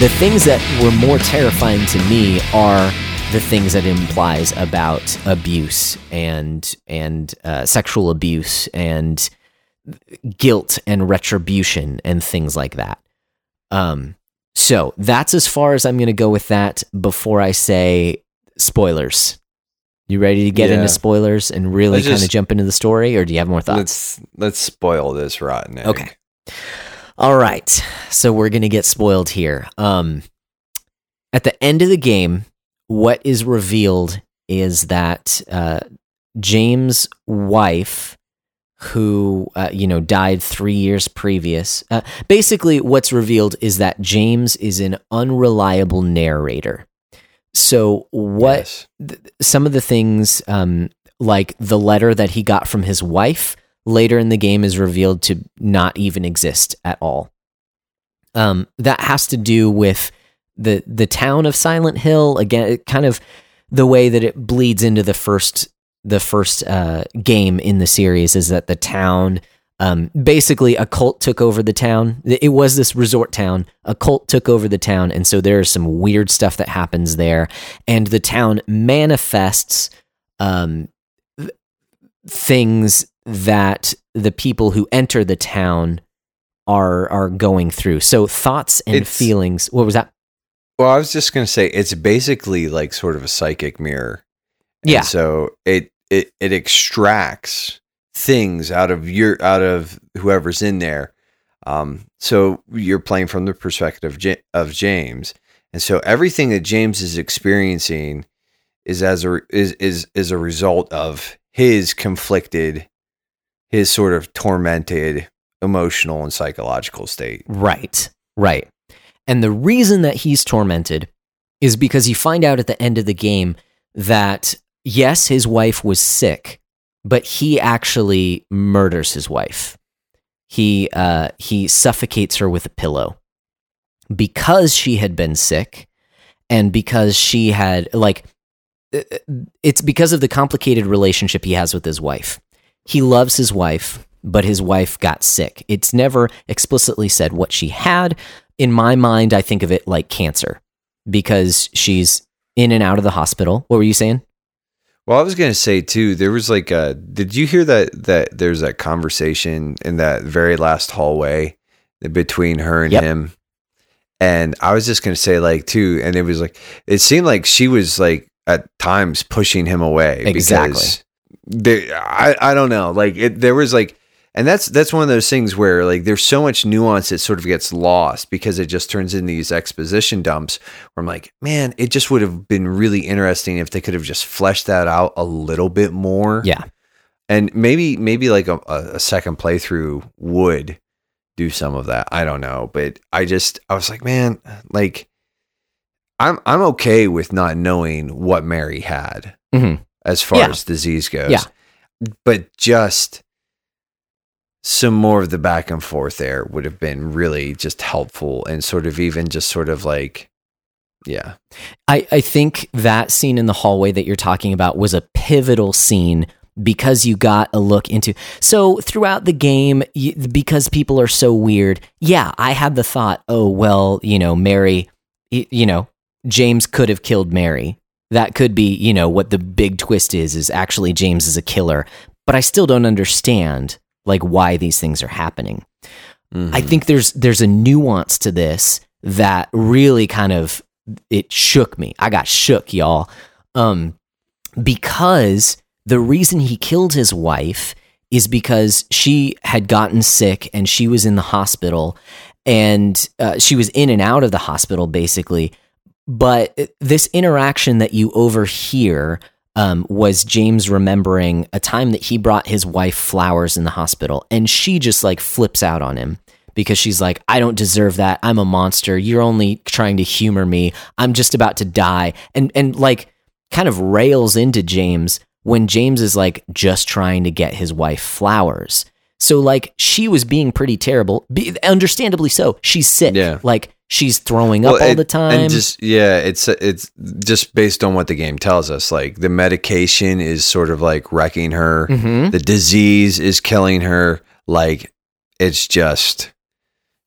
the things that were more terrifying to me are the things that it implies about abuse and and uh, sexual abuse and guilt and retribution and things like that. Um, so that's as far as I'm going to go with that before I say spoilers. You ready to get Yeah. into spoilers and really kind of jump into the story, or do you have more thoughts? Let's let's spoil this rotten egg. Okay. All right. So we're going to get spoiled here. Um at the end of the game, what is revealed is that uh James' wife who uh, you know died 3 years previous. Uh, basically what's revealed is that James is an unreliable narrator. So what Yes. th- some of the things um, like the letter that he got from his wife later in the game is revealed to not even exist at all. Um, that has to do with the the town of silent hill. Again kind of the way that it bleeds into the first the first uh, game in the series is that the town um, basically a cult took over the town. It was this resort town. A cult took over the town and so there's some weird stuff that happens there. And the town manifests um, things that the people who enter the town are are going through so thoughts and It's- feelings what was that Well, I was just gonna say it's basically like sort of a psychic mirror. And Yeah. So it it it extracts things out of your out of whoever's in there. Um, so you're playing from the perspective of, Ja- of James, and so everything that James is experiencing is as a is is is a result of his conflicted, his sort of tormented emotional and psychological state. Right, right. And the reason that he's tormented is because you find out at the end of the game that, yes, his wife was sick, but he actually murders his wife. He, uh, he suffocates her with a pillow because she had been sick and because she had, like, it's because of the complicated relationship he has with his wife. He loves his wife, but his wife got sick. It's never explicitly said what she had. In my mind, I think of it like cancer because she's in and out of the hospital. What were you saying? Well, I was gonna say too. There was like a. Did you hear that? That there's that conversation in that very last hallway between her and Yep. him. And I was just gonna say like too, and it was like it seemed like she was like at times pushing him away. Exactly. because I I don't know. Like it, there was like, and that's that's one of those things where like there's so much nuance that sort of gets lost because it just turns into these exposition dumps. Where I'm like, man, it just would have been really interesting if they could have just fleshed that out a little bit more. Yeah. and maybe maybe like a a second playthrough would do some of that. I don't know, but I just I was like, man, like I'm I'm okay with not knowing what Mary had Mhm. as far Yeah. as disease goes. Yeah. But just some more of the back and forth there would have been really just helpful and sort of even just sort of like yeah. I, I think that scene in the hallway that you're talking about was a pivotal scene because you got a look into. So throughout the game, you, because people are so weird, yeah, I had the thought, oh, well, you know, Mary, you know, James could have killed Mary. That could be, you know, what the big twist is, is actually James is a killer. But I still don't understand, like, why these things are happening. I Mhm. think there's there's a nuance to this that really kind of it shook me. I got shook, y'all. Um because the reason he killed his wife is because she had gotten sick and she was in the hospital and uh, she was in and out of the hospital basically. But this interaction that you overhear um, was James remembering a time that he brought his wife flowers in the hospital, and she just like flips out on him because she's like, I don't deserve that. I'm a monster. You're only trying to humor me. I'm just about to die. And and like kind of rails into James when James is like just trying to get his wife flowers. So like she was being pretty terrible, understandably so. She's sick. Yeah. Like she's throwing up Well, all it- the time. And just yeah, it's it's just based on what the game tells us. Like the medication is sort of like wrecking her. Mhm. The disease is killing her. Like it's just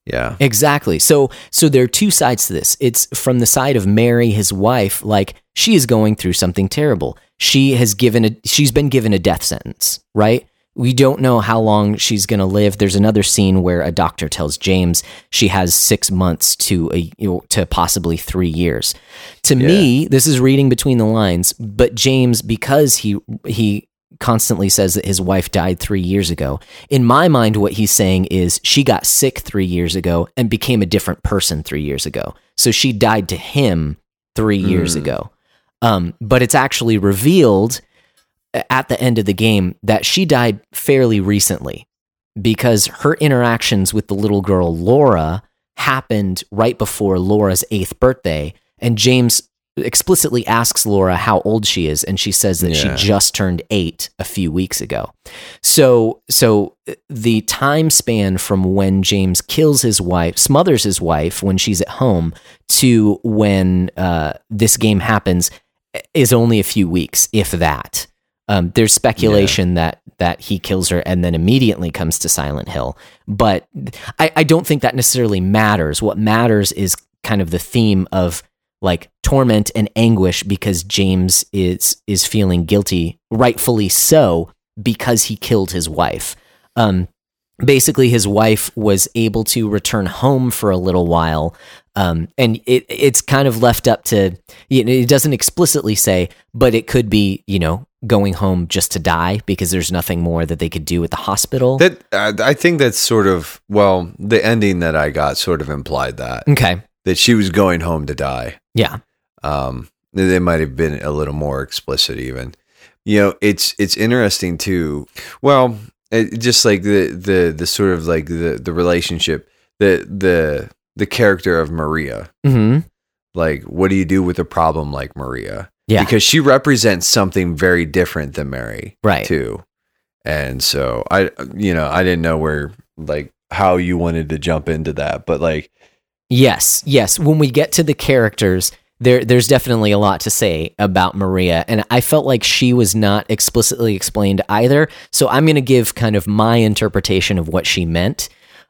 Yeah. Exactly. So so there are two sides to this. It's from the side of Mary, his wife, like she is going through something terrible. She has given a she's been given a death sentence, right? We don't know how long she's going to live. There's another scene where a doctor tells James she has 6 months to a you know, to possibly 3 years. To me, this is reading between the lines, but James because he he constantly says that his wife died three years ago. In my mind, what he's saying is she got sick three years ago and became a different person three years ago. So she died to him three years ago. Um, but it's actually revealed at the end of the game that she died fairly recently because her interactions with the little girl Laura happened right before Laura's eighth birthday. And James explicitly asks Laura how old she is, and she says that Yeah. she just turned eight a few weeks ago. So, so uh, the time span from when James kills his wife, smothers his wife when she's at home, to when uh, this game happens is only a few weeks, if that. Um, there's speculation that that he kills her and then immediately comes to Silent Hill, but I, I don't think that necessarily matters. What matters is kind of the theme of like torment and anguish because James is is feeling guilty, rightfully so, because he killed his wife. Um, basically, his wife was able to return home for a little while, um, and it it's kind of left up to you know, it doesn't explicitly say, but it could be you know going home just to die because there's nothing more that they could do at the hospital. That uh, I think that's sort of well, the ending that I got sort of implied that okay, that she was going home to die. yeah, Um, they might have been a little more explicit, even. You know, it's it's interesting too. Well, it, just like the the the sort of like the the relationship, the the the character of Maria. hmm Like, what do you do with a problem like Maria? Yeah, because she represents something very different than Mary, right. too. And so I, you know, I didn't know where like how you wanted to jump into that, but like, Yes, yes. When we get to the characters, there there's definitely a lot to say about Maria, and I felt like she was not explicitly explained either. So I'm going to give kind of my interpretation of what she meant,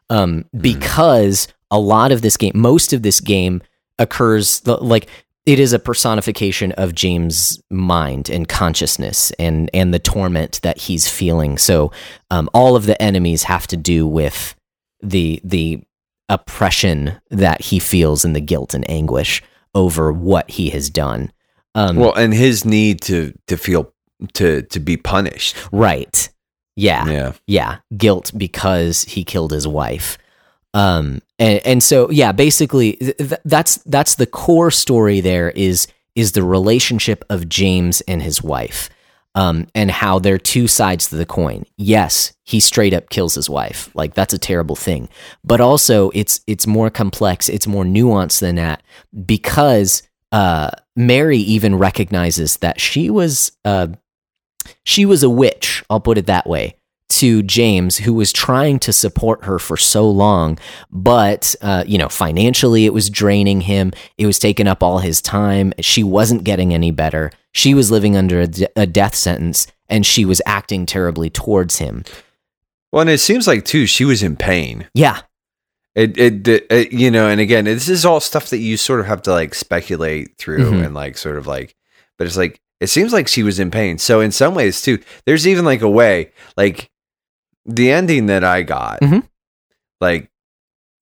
um, because a lot of this game, most of this game, occurs like it is a personification of James' mind and consciousness and and the torment that he's feeling. So um, all of the enemies have to do with the the oppression that he feels and the guilt and anguish over what he has done. Um, well, and his need to to feel to to be punished. right. Yeah. Yeah, yeah guilt because he killed his wife um and and so yeah basically th- th- that's that's the core story there is is the relationship of James and his wife um and how they're two sides to the coin. Yes he straight up kills his wife. Like that's a terrible thing. But also it's it's more complex it's more nuanced than that because uh Mary even recognizes that she was uh she was a witch, I'll put it that way, to James, who was trying to support her for so long. But, uh, you know, financially, it was draining him. It was taking up all his time. She wasn't getting any better. She was living under a, de- a death sentence and she was acting terribly towards him. well, and it seems like too she was in pain. Yeah. It, it, it, you know, and again, this is all stuff that you sort of have to like speculate through Mhm. and like sort of like, but it's like, it seems like she was in pain. So in some ways too, there's even like a way, like the ending that I got, Mhm. like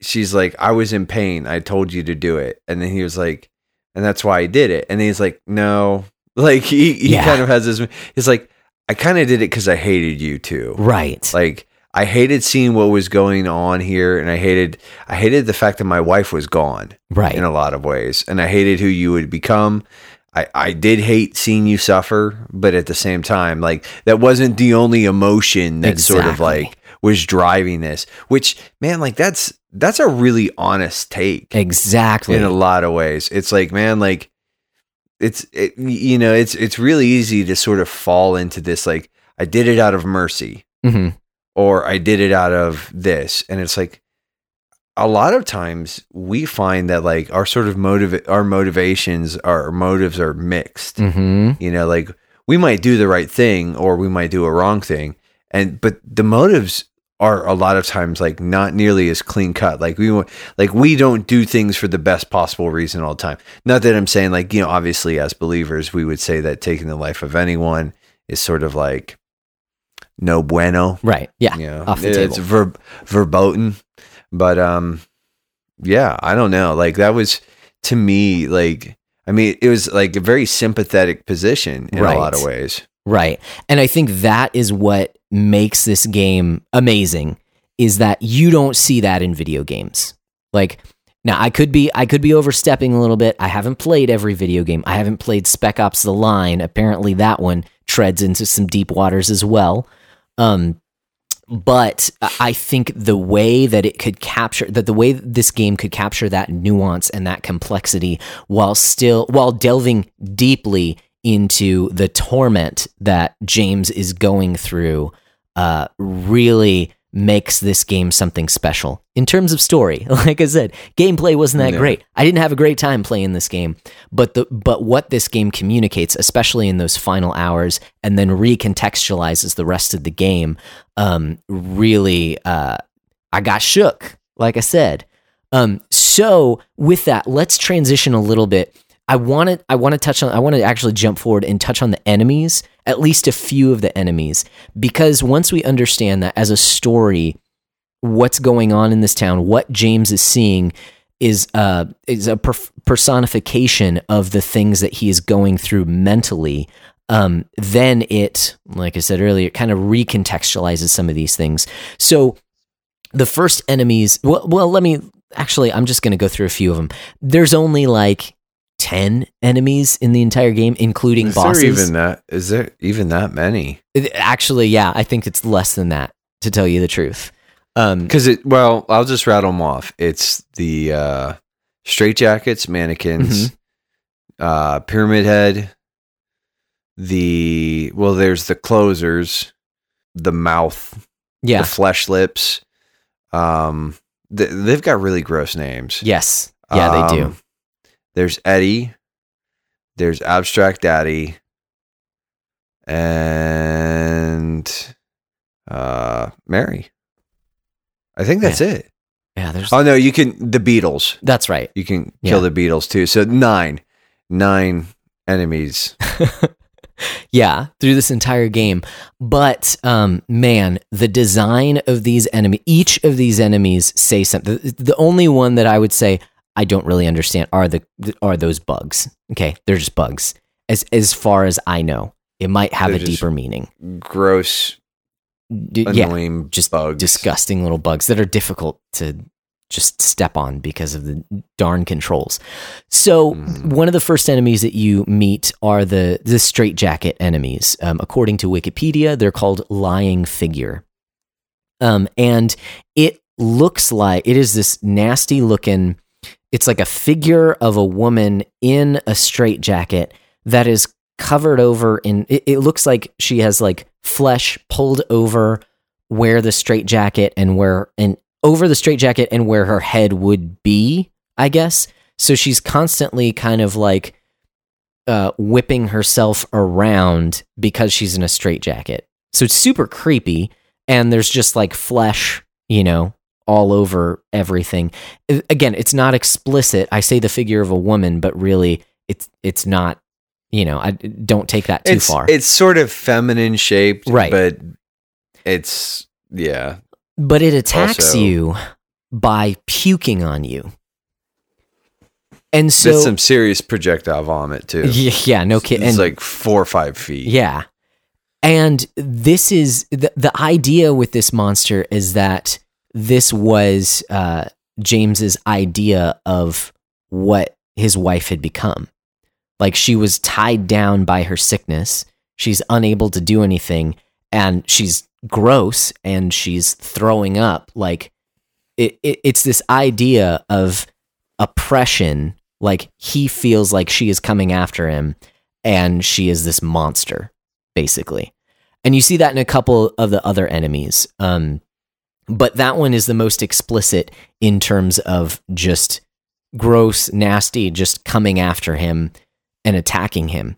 she's like, I was in pain. I told you to do it. And then he was like, and that's why I did it. And he's like, no, like he, he Yeah. kind of has this, he's like, I kind of did it because I hated you too. Right. Like I hated seeing what was going on here, and I hated I hated the fact that my wife was gone right. in a lot of ways, and I hated who you would become. I, I did hate seeing you suffer, but at the same time, like that wasn't the only emotion that sort of like was driving this. Which man, like that's that's a really honest take exactly. in a lot of ways. It's like, man, like it's it, you know, it's it's really easy to sort of fall into this like I did it out of mercy hmm or I did it out of this. And it's like a lot of times we find that like our sort of motive our motivations our motives are mixed. hmm You know, like we might do the right thing or we might do a wrong thing. And but the motives are a lot of times like not nearly as clean cut. Like we like we don't do things for the best possible reason all the time. Not that I'm saying like you know, obviously as believers, we would say that taking the life of anyone is sort of like no bueno. Right. Yeah. You know, Off the it's table. ver- verboten. But um, yeah, I don't know. Like that was to me like. I mean, it was like a very sympathetic position in a lot of ways. Right. And I think that is what makes this game amazing is that you don't see that in video games. Like now I could be I could be overstepping a little bit. I haven't played every video game. I haven't played Spec Ops The Line. Apparently that one treads into some deep waters as well. Um but I think the way that it could capture that the way this game could capture that nuance and that complexity while still while delving deeply into the torment that James is going through uh, really makes this game something special in terms of story. Like I said, gameplay wasn't that Yeah. great. I didn't have a great time playing this game, but the but what this game communicates, especially in those final hours, and then recontextualizes the rest of the game, um, really, uh, I got shook. Like I said, um, so with that, let's transition a little bit. I want to I want to touch on I want to actually jump forward and touch on the enemies, at least a few of the enemies, because once we understand that as a story, what's going on in this town, what James is seeing is uh is a per- personification of the things that he is going through mentally. Um, then it, like I said earlier, kind of recontextualizes some of these things. So the first enemies well, well let me actually i'm just going to go through a few of them there's only like 10 enemies in the entire game including bosses. Is bosses there even that? Is there even that many? It- actually yeah i think it's less than that to tell you the truth um Because it. Well, I'll just rattle them off. It's the uh, straitjackets, mannequins, Mm-hmm. uh, pyramid head. The well, there's the closers, the mouth, yeah the flesh lips. Um, th- they've got really gross names. yes yeah they do Um, There's Eddie. There's Abstract Daddy. And uh Mary. I think that's it. yeah there's Oh no, you can the beetles. that's right You can kill Yeah. the beetles too. So nine. Nine enemies. yeah through this entire game but um man the design of these enemy each of these enemies say something the, the only one that i would say i don't really understand are the are those bugs okay they're just bugs as as far as i know it might have They're a deeper meaning Gross, D- yeah annoying just bugs. disgusting little bugs that are difficult to just step on because of the darn controls. So Mhm. one of the first enemies that you meet are the the straitjacket enemies. Um, according to Wikipedia, they're called lying figure. Um, and it looks like it is this nasty looking. It's like a figure of a woman in a straitjacket that is covered over in. It, it looks like she has like flesh pulled over where the straitjacket and where and over the straitjacket and where her head would be, I guess. So she's constantly kind of like uh, whipping herself around because she's in a straitjacket. So it's super creepy, and there's just like flesh, you know, all over everything. Again, it's not explicit. I say the figure of a woman, but really, it's it's not. You know, I don't take that too it's, far. It's sort of feminine shaped, Right. But it's yeah. but it attacks Also- you by puking on you. And So, so, some serious projectile vomit too. yeah, yeah, no It's kidding. And like four or five feet. yeah, and this is the the idea with this monster is that this was uh, James's idea of what his wife had become. Like she was tied down by her sickness. She's unable to do anything, and she's gross, and she's throwing up. Like it, it it's this idea of oppression. Like he feels like she is coming after him, and she is this monster, basically. And you see that in a couple of the other enemies. Um, but that one is the most explicit in terms of just gross, nasty, just coming after him and attacking him.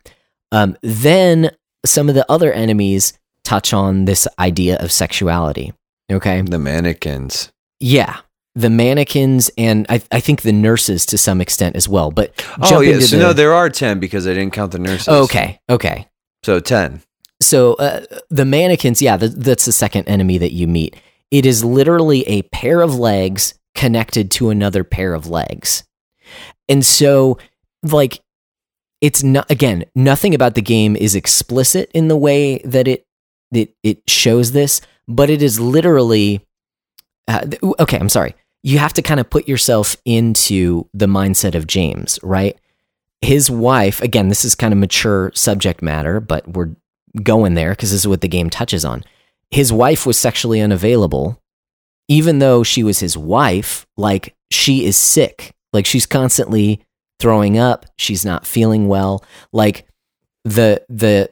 Um, then some of the other enemies touch on this idea of sexuality. Okay. The mannequins. Yeah. The mannequins and I, I think the nurses to some extent as well. But Oh yeah, so the- no, there are ten because I didn't count the nurses. Okay. Okay. so ten. So uh, the mannequins, yeah, th- that's the second enemy that you meet. It is literally a pair of legs connected to another pair of legs. And so, like, it's not, again, nothing about the game is explicit in the way that it, it, it shows this, but it is literally, uh, okay, I'm sorry. You have to kind of put yourself into the mindset of James, right? His wife, again, this is kind of mature subject matter, but we're going there because this is what the game touches on. His wife was sexually unavailable, even though she was his wife, like she is sick. Like she's constantly throwing up, she's not feeling well. Like the the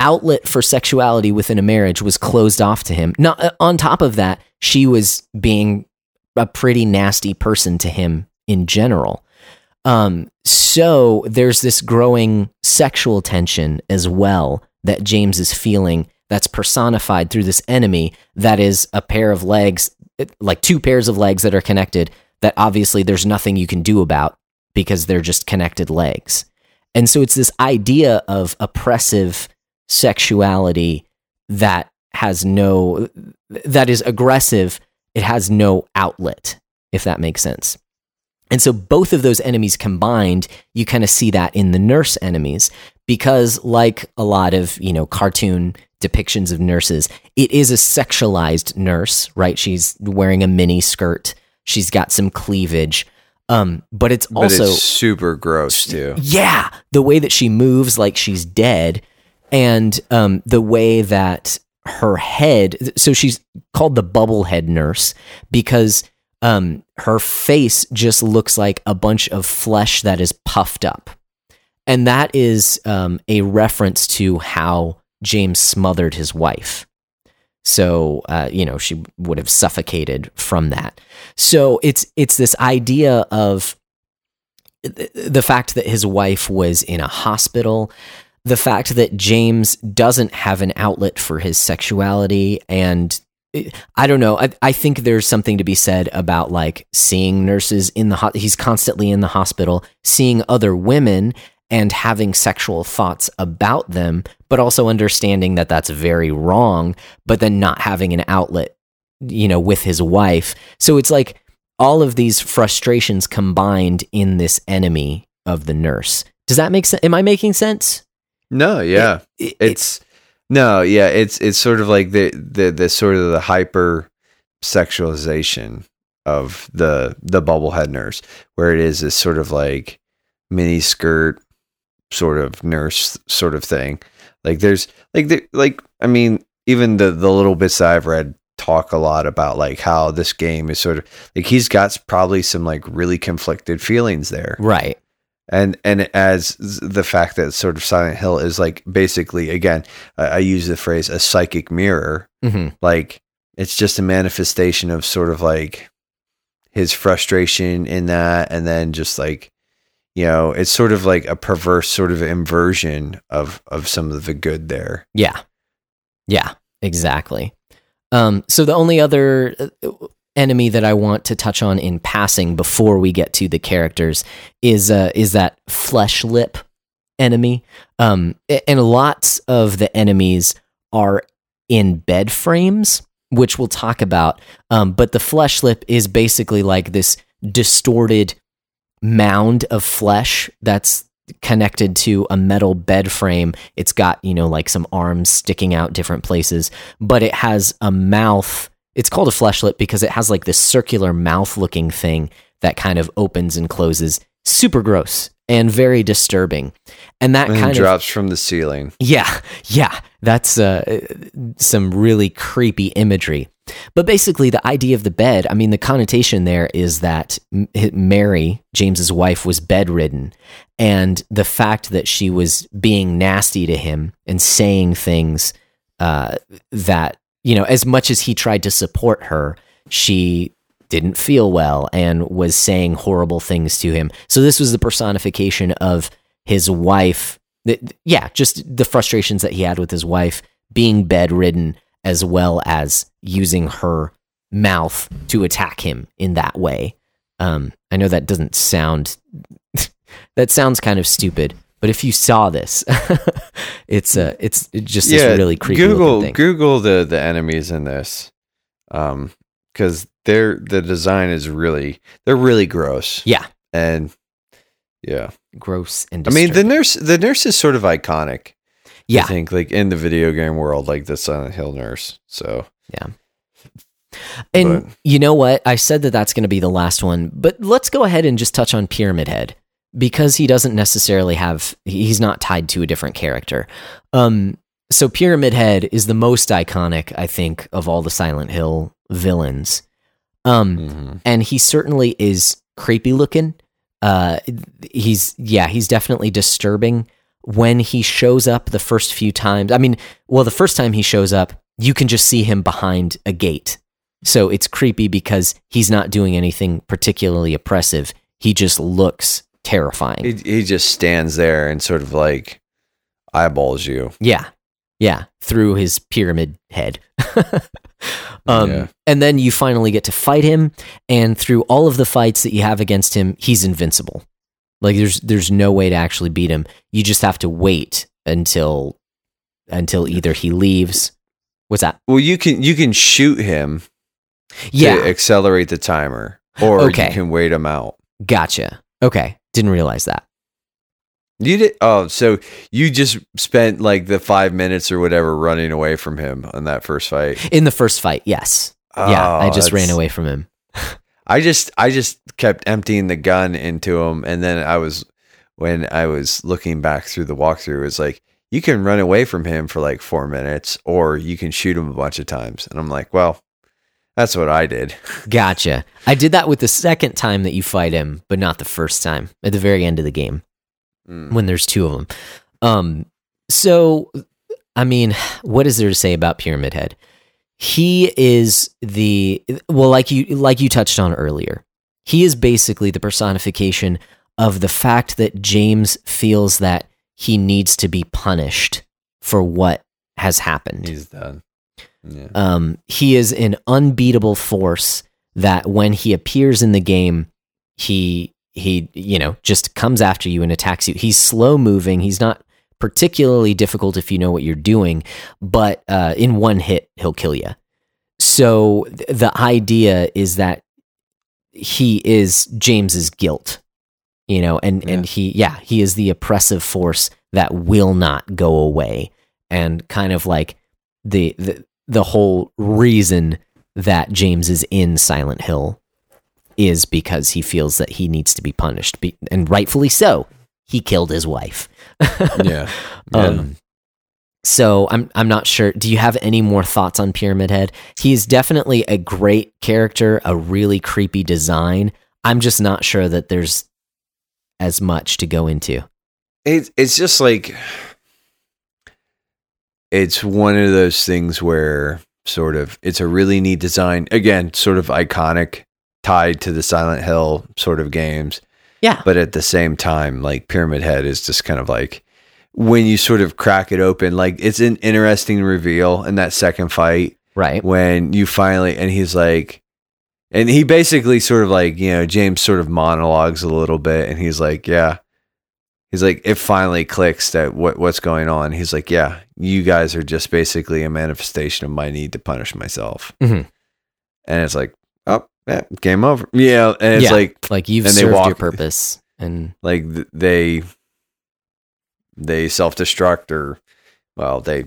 outlet for sexuality within a marriage was closed off to him. Not uh, on top of that, she was being a pretty nasty person to him in general. Um, so there's this growing sexual tension as well that James is feeling that's personified through this enemy that is a pair of legs, like two pairs of legs that are connected, that obviously there's nothing you can do about because they're just connected legs. And so it's this idea of oppressive sexuality that has no, that is aggressive. It has no outlet, if that makes sense. And so both of those enemies combined, you kind of see that in the nurse enemies because like a lot of, you know, cartoon depictions of nurses, it is a sexualized nurse, right? She's wearing a mini skirt. She's got some cleavage. Um, but it's But also it's super gross too. yeah, the way that she moves like she's dead, and um, the way that her head. So she's called the bubblehead nurse because um, her face just looks like a bunch of flesh that is puffed up, and that is um, a reference to how James smothered his wife. So uh, you know she would have suffocated from that. So it's it's this idea of the fact that his wife was in a hospital, the fact that James doesn't have an outlet for his sexuality, and I don't know. I, I think there's something to be said about like seeing nurses in the ho- he's constantly in the hospital, seeing other women and having sexual thoughts about them, but also understanding that that's very wrong, but then not having an outlet, you know, with his wife. So it's like all of these frustrations combined in this enemy of the nurse. Does that make sense? Am I making sense? No, yeah. It- it- it's no, yeah, it's it's sort of like the the the sort of the hyper sexualization of the the bubblehead nurse, where it is this sort of like mini skirt sort of nurse sort of thing. Like there's like the, like I mean, even the the little bits that I've read talk a lot about like how this game is sort of like he's got probably some like really conflicted feelings there right. and and as the fact that sort of Silent Hill is like basically again I, I use the phrase a psychic mirror hmm like it's just a manifestation of sort of like his frustration in that and then just like you know it's sort of like a perverse sort of inversion of of some of the good there Yeah. Yeah, exactly. Um, so the only other uh, enemy that I want to touch on in passing before we get to the characters is uh, is that flesh lip enemy. Um, and lots of the enemies are in bed frames, which we'll talk about. Um, but the flesh lip is basically like this distorted mound of flesh that's connected to a metal bed frame. It's got, you know, like some arms sticking out different places, but it has a mouth. It's called a fleshlet because it has like this circular mouth looking thing that kind of opens and closes. Super gross and very disturbing. And that and kind it of drops from the ceiling yeah, yeah, that's uh, some really creepy imagery. But basically, the idea of the bed, I mean, the connotation there is that Mary, James's wife, was bedridden. And the fact that she was being nasty to him and saying things uh, that, you know, as much as he tried to support her, she didn't feel well and was saying horrible things to him. So this was the personification of his wife. Yeah, just the frustrations that he had with his wife being bedridden as well as using her mouth to attack him in that way. Um, I know that doesn't sound that sounds kind of stupid, but if you saw this, it's a it's just this really creepy. Google thing. Google the the enemies in this, um, because they're the design is really they're really gross. Yeah, and yeah, gross and. I mean, the nurse the nurse is sort of iconic. Yeah, I think like in the video game world, like the Silent Hill nurse. So yeah. And but. you know what? I said that that's going to be the last one, but let's go ahead and just touch on Pyramid Head because he doesn't necessarily have he's not tied to a different character. Um so Pyramid Head is the most iconic I think of all the Silent Hill villains. Um mm-hmm. and he certainly is creepy looking. Uh he's yeah, he's definitely disturbing when he shows up the first few times. I mean, well the first time he shows up, you can just see him behind a gate. So it's creepy because he's not doing anything particularly oppressive. He just looks terrifying. He, he just stands there and sort of like eyeballs you. Yeah. Yeah. Through his pyramid head. um, yeah. And then you finally get to fight him. And through all of the fights that you have against him, he's invincible. Like there's there's no way to actually beat him. You just have to wait until until either he leaves. What's that? Well, you can you can shoot him. Yeah. accelerate the timer, or okay. you can wait him out. Gotcha. Okay. Didn't realize that. You did. Oh, so you just spent like the five minutes or whatever running away from him on that first fight. In the first fight, yes. Oh, yeah, I oh, just ran away from him. I just, I just kept emptying the gun into him, and then I was, when I was looking back through the walkthrough, it was like you can run away from him for like four minutes, or you can shoot him a bunch of times, and I'm like, well, that's what I did. Gotcha. I did that with the second time that you fight him, but not the first time at the very end of the game mm. when there's two of them. Um, so, I mean, what is there to say about Pyramid Head? He is the well, like you like you touched on earlier. He is basically the personification of the fact that James feels that he needs to be punished for what has happened. He's done. Yeah. Um, he is an unbeatable force that when he appears in the game, he he you know just comes after you and attacks you. He's slow moving. He's not particularly difficult if you know what you're doing, but uh, in one hit he'll kill you. So th- the idea is that he is James's guilt, you know, and yeah. and he yeah he is the oppressive force that will not go away, and kind of like the the the whole reason that James is in Silent Hill is because he feels that he needs to be punished, be- and rightfully so. He killed his wife. yeah. yeah. Um, so I'm I'm not sure. Do you have any more thoughts on Pyramid Head? He's definitely a great character, a really creepy design. I'm just not sure that there's as much to go into. It, it's just like it's one of those things where sort of it's a really neat design. Again, sort of iconic, tied to the Silent Hill sort of games. Yeah. But at the same time, like Pyramid Head is just kind of like when you sort of crack it open, like it's an interesting reveal in that second fight. Right. When you finally, and he's like, and he basically sort of like, you know, James sort of monologues a little bit and he's like, yeah, he's like, it finally clicks that what what's going on. He's like, yeah, you guys are just basically a manifestation of my need to punish myself. Mm-hmm. And it's like, yeah, game over. Yeah, and it's yeah, like, like you've served walk, your purpose, and like they they self destruct or well, they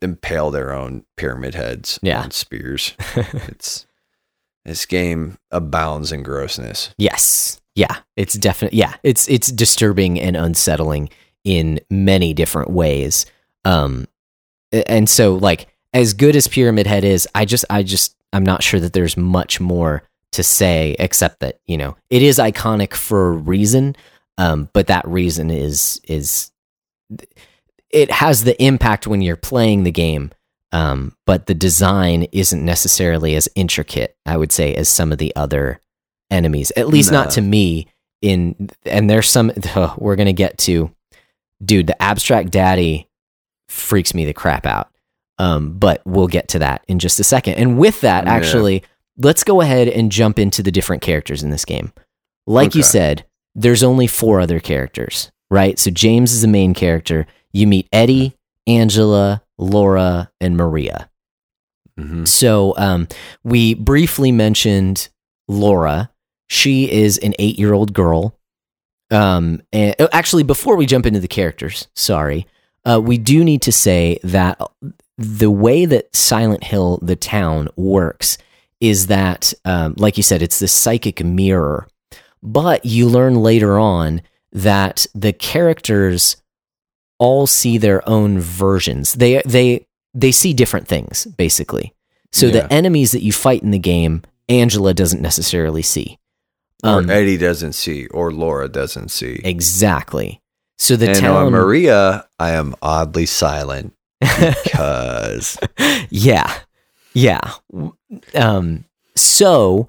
impale their own pyramid heads yeah. on spears. it's this game abounds in grossness. Yes. Yeah, it's definitely yeah, it's it's disturbing and unsettling in many different ways. Um and so like as good as Pyramid Head is, I just I just I'm not sure that there's much more to say except that, you know, it is iconic for a reason. Um, but that reason is is it has the impact when you're playing the game. Um, but the design isn't necessarily as intricate, I would say, as some of the other enemies, at least no. not to me. In and there's some oh, we're gonna get to, dude. The abstract daddy freaks me the crap out. Um, but we'll get to that in just a second. And with that, Yeah. actually, let's go ahead and jump into the different characters in this game. Like you said, there's only four other characters, right? So James is the main character. You meet Eddie, Angela, Laura, and Maria. Mhm. So um, we briefly mentioned Laura. She is an eight year old girl. Um, and, oh, actually, before we jump into the characters, sorry, uh, we do need to say that the way that Silent Hill, the town, works is that, um, like you said, it's this psychic mirror. But you learn later on that the characters all see their own versions. They they they see different things basically. So Yeah. the enemies that you fight in the game, Angela doesn't necessarily see. Um, or Eddie doesn't see, or Laura doesn't see. exactly. So the and on town, Maria, I am oddly silent because yeah, yeah. Um, so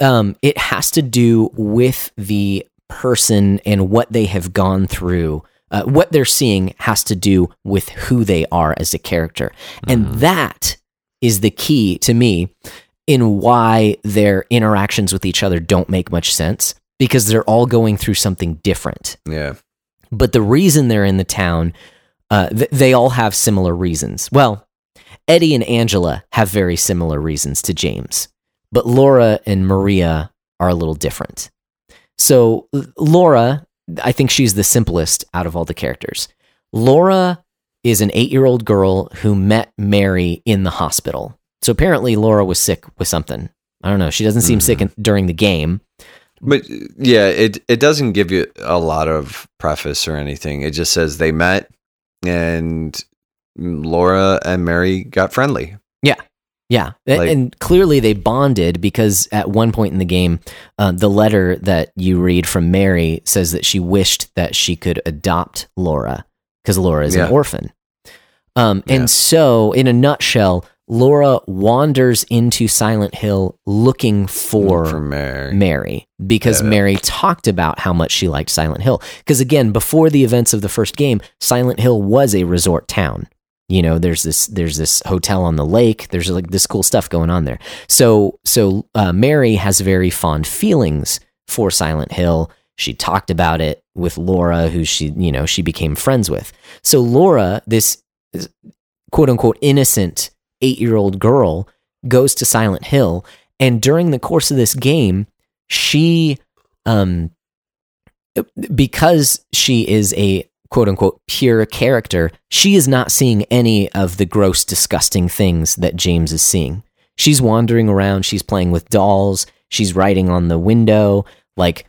um, it has to do with the person and what they have gone through. Uh, what they're seeing has to do with who they are as a character, and Mhm. that is the key to me in why their interactions with each other don't make much sense because they're all going through something different. yeah, But the reason they're in the town, uh, th- they all have similar reasons. Well, Eddie and Angela have very similar reasons to James, but Laura and Maria are a little different. So, Laura, I think she's the simplest out of all the characters. Laura is an eight year old girl who met Mary in the hospital. So, apparently, Laura was sick with something. I don't know. She doesn't seem sick in, during the game. but yeah, it it doesn't give you a lot of preface or anything. It just says they met, and Laura and Mary got friendly. Yeah, Yeah. Like- and clearly they bonded because at one point in the game, uh, the letter that you read from Mary says that she wished that she could adopt Laura because Laura is Yeah. an orphan. Um, Yeah. And so, in a nutshell, Laura wanders into Silent Hill looking for for Mary. Mary because Yeah. Mary talked about how much she liked Silent Hill. Because again, before the events of the first game, Silent Hill was a resort town. You know, there's this there's this hotel on the lake. There's like this cool stuff going on there. So so uh, Mary has very fond feelings for Silent Hill. She talked about it with Laura, who she you know she became friends with. So Laura, this quote unquote innocent eight year old girl, goes to Silent Hill, and during the course of this game, she um because she is a quote unquote pure character, she is not seeing any of the gross, disgusting things that James is seeing. She's wandering around, she's playing with dolls, she's writing on the window. Like,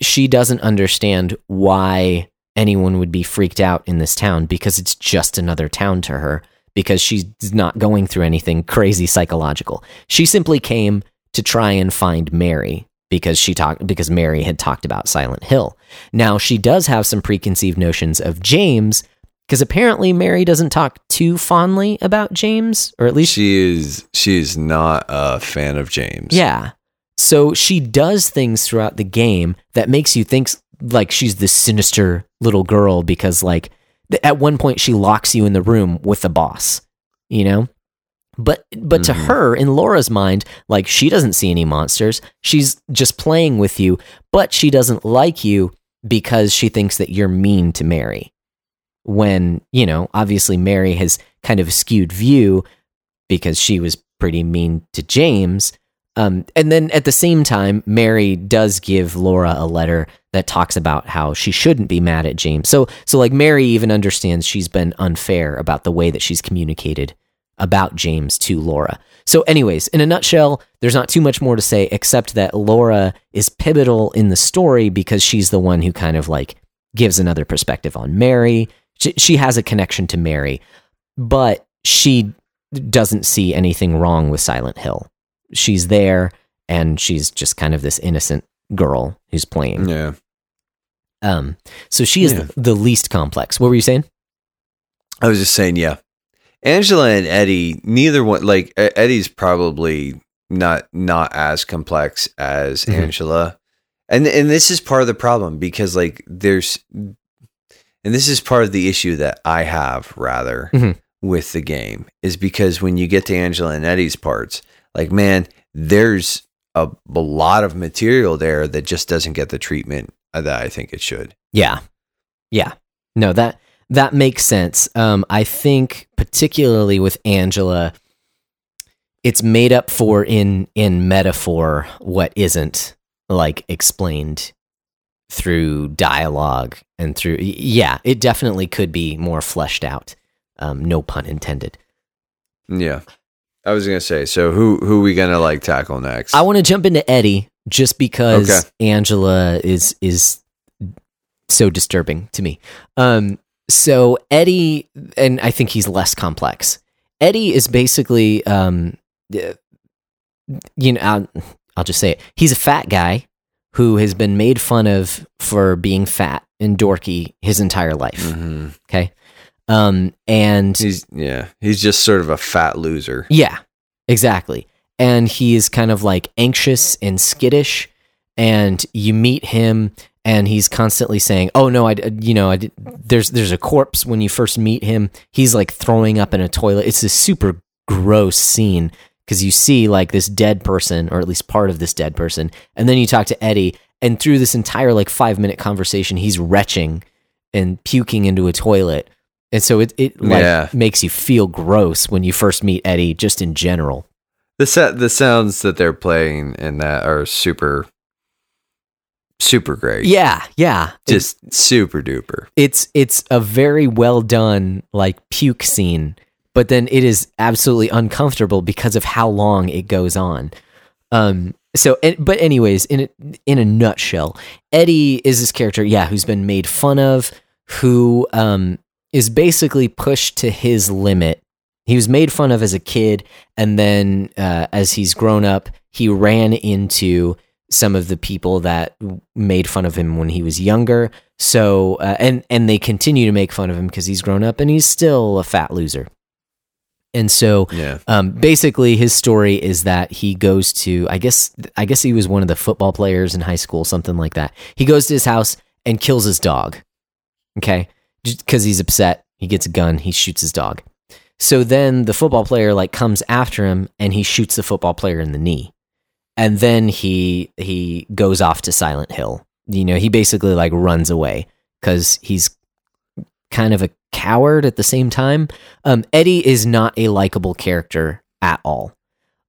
she doesn't understand why anyone would be freaked out in this town because it's just another town to her because she's not going through anything crazy psychological. She simply came to try and find Mary because she talked because Mary had talked about Silent Hill. Now she does have some preconceived notions of James because apparently Mary doesn't talk too fondly about James, or at least She is she is not a fan of James. yeah. So she does things throughout the game that makes you think like she's this sinister little girl because like at one point she locks you in the room with the boss, you know? But but to Mhm. her in Laura's mind, like she doesn't see any monsters. She's just playing with you, but she doesn't like you because she thinks that you're mean to Mary. When, you know, obviously Mary has kind of a skewed view because she was pretty mean to James. Um, and then at the same time, Mary does give Laura a letter that talks about how she shouldn't be mad at James. So, so like Mary even understands she's been unfair about the way that she's communicated about James to Laura. So, anyways, in a nutshell, there's not too much more to say except that Laura is pivotal in the story because she's the one who kind of like gives another perspective on Mary. She, she has a connection to Mary, but she doesn't see anything wrong with Silent Hill. She's there and she's just kind of this innocent girl who's playing. Yeah. Um, so she is Yeah. the, the least complex. What were you saying? I was just saying, yeah. Angela and Eddie, neither one like Eddie's probably not not as complex as Mhm. Angela. And and this is part of the problem because like there's and this is part of the issue that I have rather Mhm. with the game is because when you get to Angela and Eddie's parts, like man, there's a, a lot of material there that just doesn't get the treatment that I think it should. Yeah. Yeah. No, that that makes sense. Um, I think particularly with Angela, it's made up for in in metaphor what isn't like explained through dialogue and through yeah, it definitely could be more fleshed out. Um, no pun intended. Yeah. I was gonna say, so who who we gonna like tackle next? I want to jump into Eddie just because okay. Angela is is so disturbing to me. Um, so Eddie, and I think he's less complex. Eddie is basically, um, you know, I'll, I'll just say it. He's a fat guy who has been made fun of for being fat and dorky his entire life. Mm-hmm. Okay. Um, and he's, yeah, he's just sort of a fat loser. Yeah, exactly. And he's kind of like anxious and skittish. And you meet him and he's constantly saying, "Oh no, I you know, I did, there's there's a corpse when you first meet him. He's like throwing up in a toilet. It's a super gross scene because you see like this dead person or at least part of this dead person and then you talk to Eddie and through this entire like 5 minute conversation he's retching and puking into a toilet and so it, it like yeah. makes you feel gross when you first meet Eddie, just in general. The set, the sounds that they're playing in that are super, super great. Yeah, yeah, just it's, super duper. It's it's a very well done like puke scene, but then it is absolutely uncomfortable because of how long it goes on. Um. So, but anyways, in a, in a nutshell, Eddie is this character, yeah, who's been made fun of, who um is basically pushed to his limit. He was made fun of as a kid, and then uh, as he's grown up, he ran into some of the people that made fun of him when he was younger. So, uh, and and they continue to make fun of him because he's grown up and he's still a fat loser. And so, yeah. um, basically, his story is that he goes to, I guess, I guess he was one of the football players in high school, something like that. He goes to his house and kills his dog. Okay, because he's upset. He gets a gun. He shoots his dog. So then the football player like comes after him and he shoots the football player in the knee. And then he he goes off to Silent Hill. You know, he basically like runs away cuz he's kind of a coward at the same time. Um, Eddie is not a likable character at all.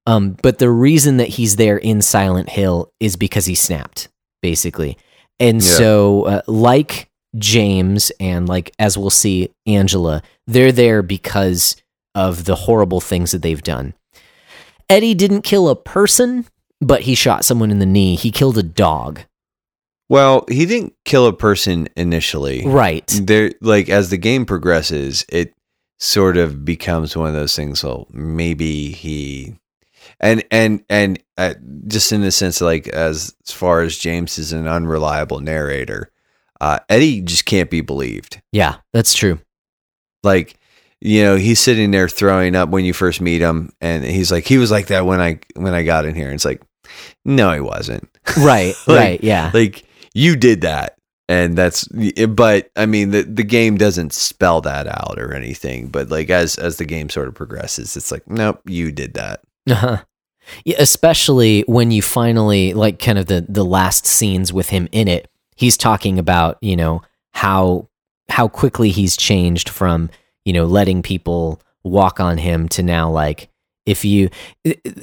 Um, but the reason that he's there in Silent Hill is because he snapped, basically. And yeah. so, uh, like James and like as we'll see Angela, they're there because of the horrible things that they've done. Eddie didn't kill a person, but he shot someone in the knee. He killed a dog. Well, he didn't kill a person initially. Right. There like as the game progresses, it sort of becomes one of those things well maybe he and and and uh, just in the sense like as, as far as James is an unreliable narrator uh, Eddie just can't be believed. Yeah, that's true. Like, you know, he's sitting there throwing up when you first meet him, and he's like, he was like that when I when I got in here. And it's like, no, he wasn't. Right, like, right, yeah. Like you did that, and that's. But I mean, the the game doesn't spell that out or anything. But like as as the game sort of progresses, it's like, nope, you did that. Uh huh. Yeah, especially when you finally like kind of the the last scenes with him in it he's talking about you know how how quickly he's changed from you know letting people walk on him to now like if you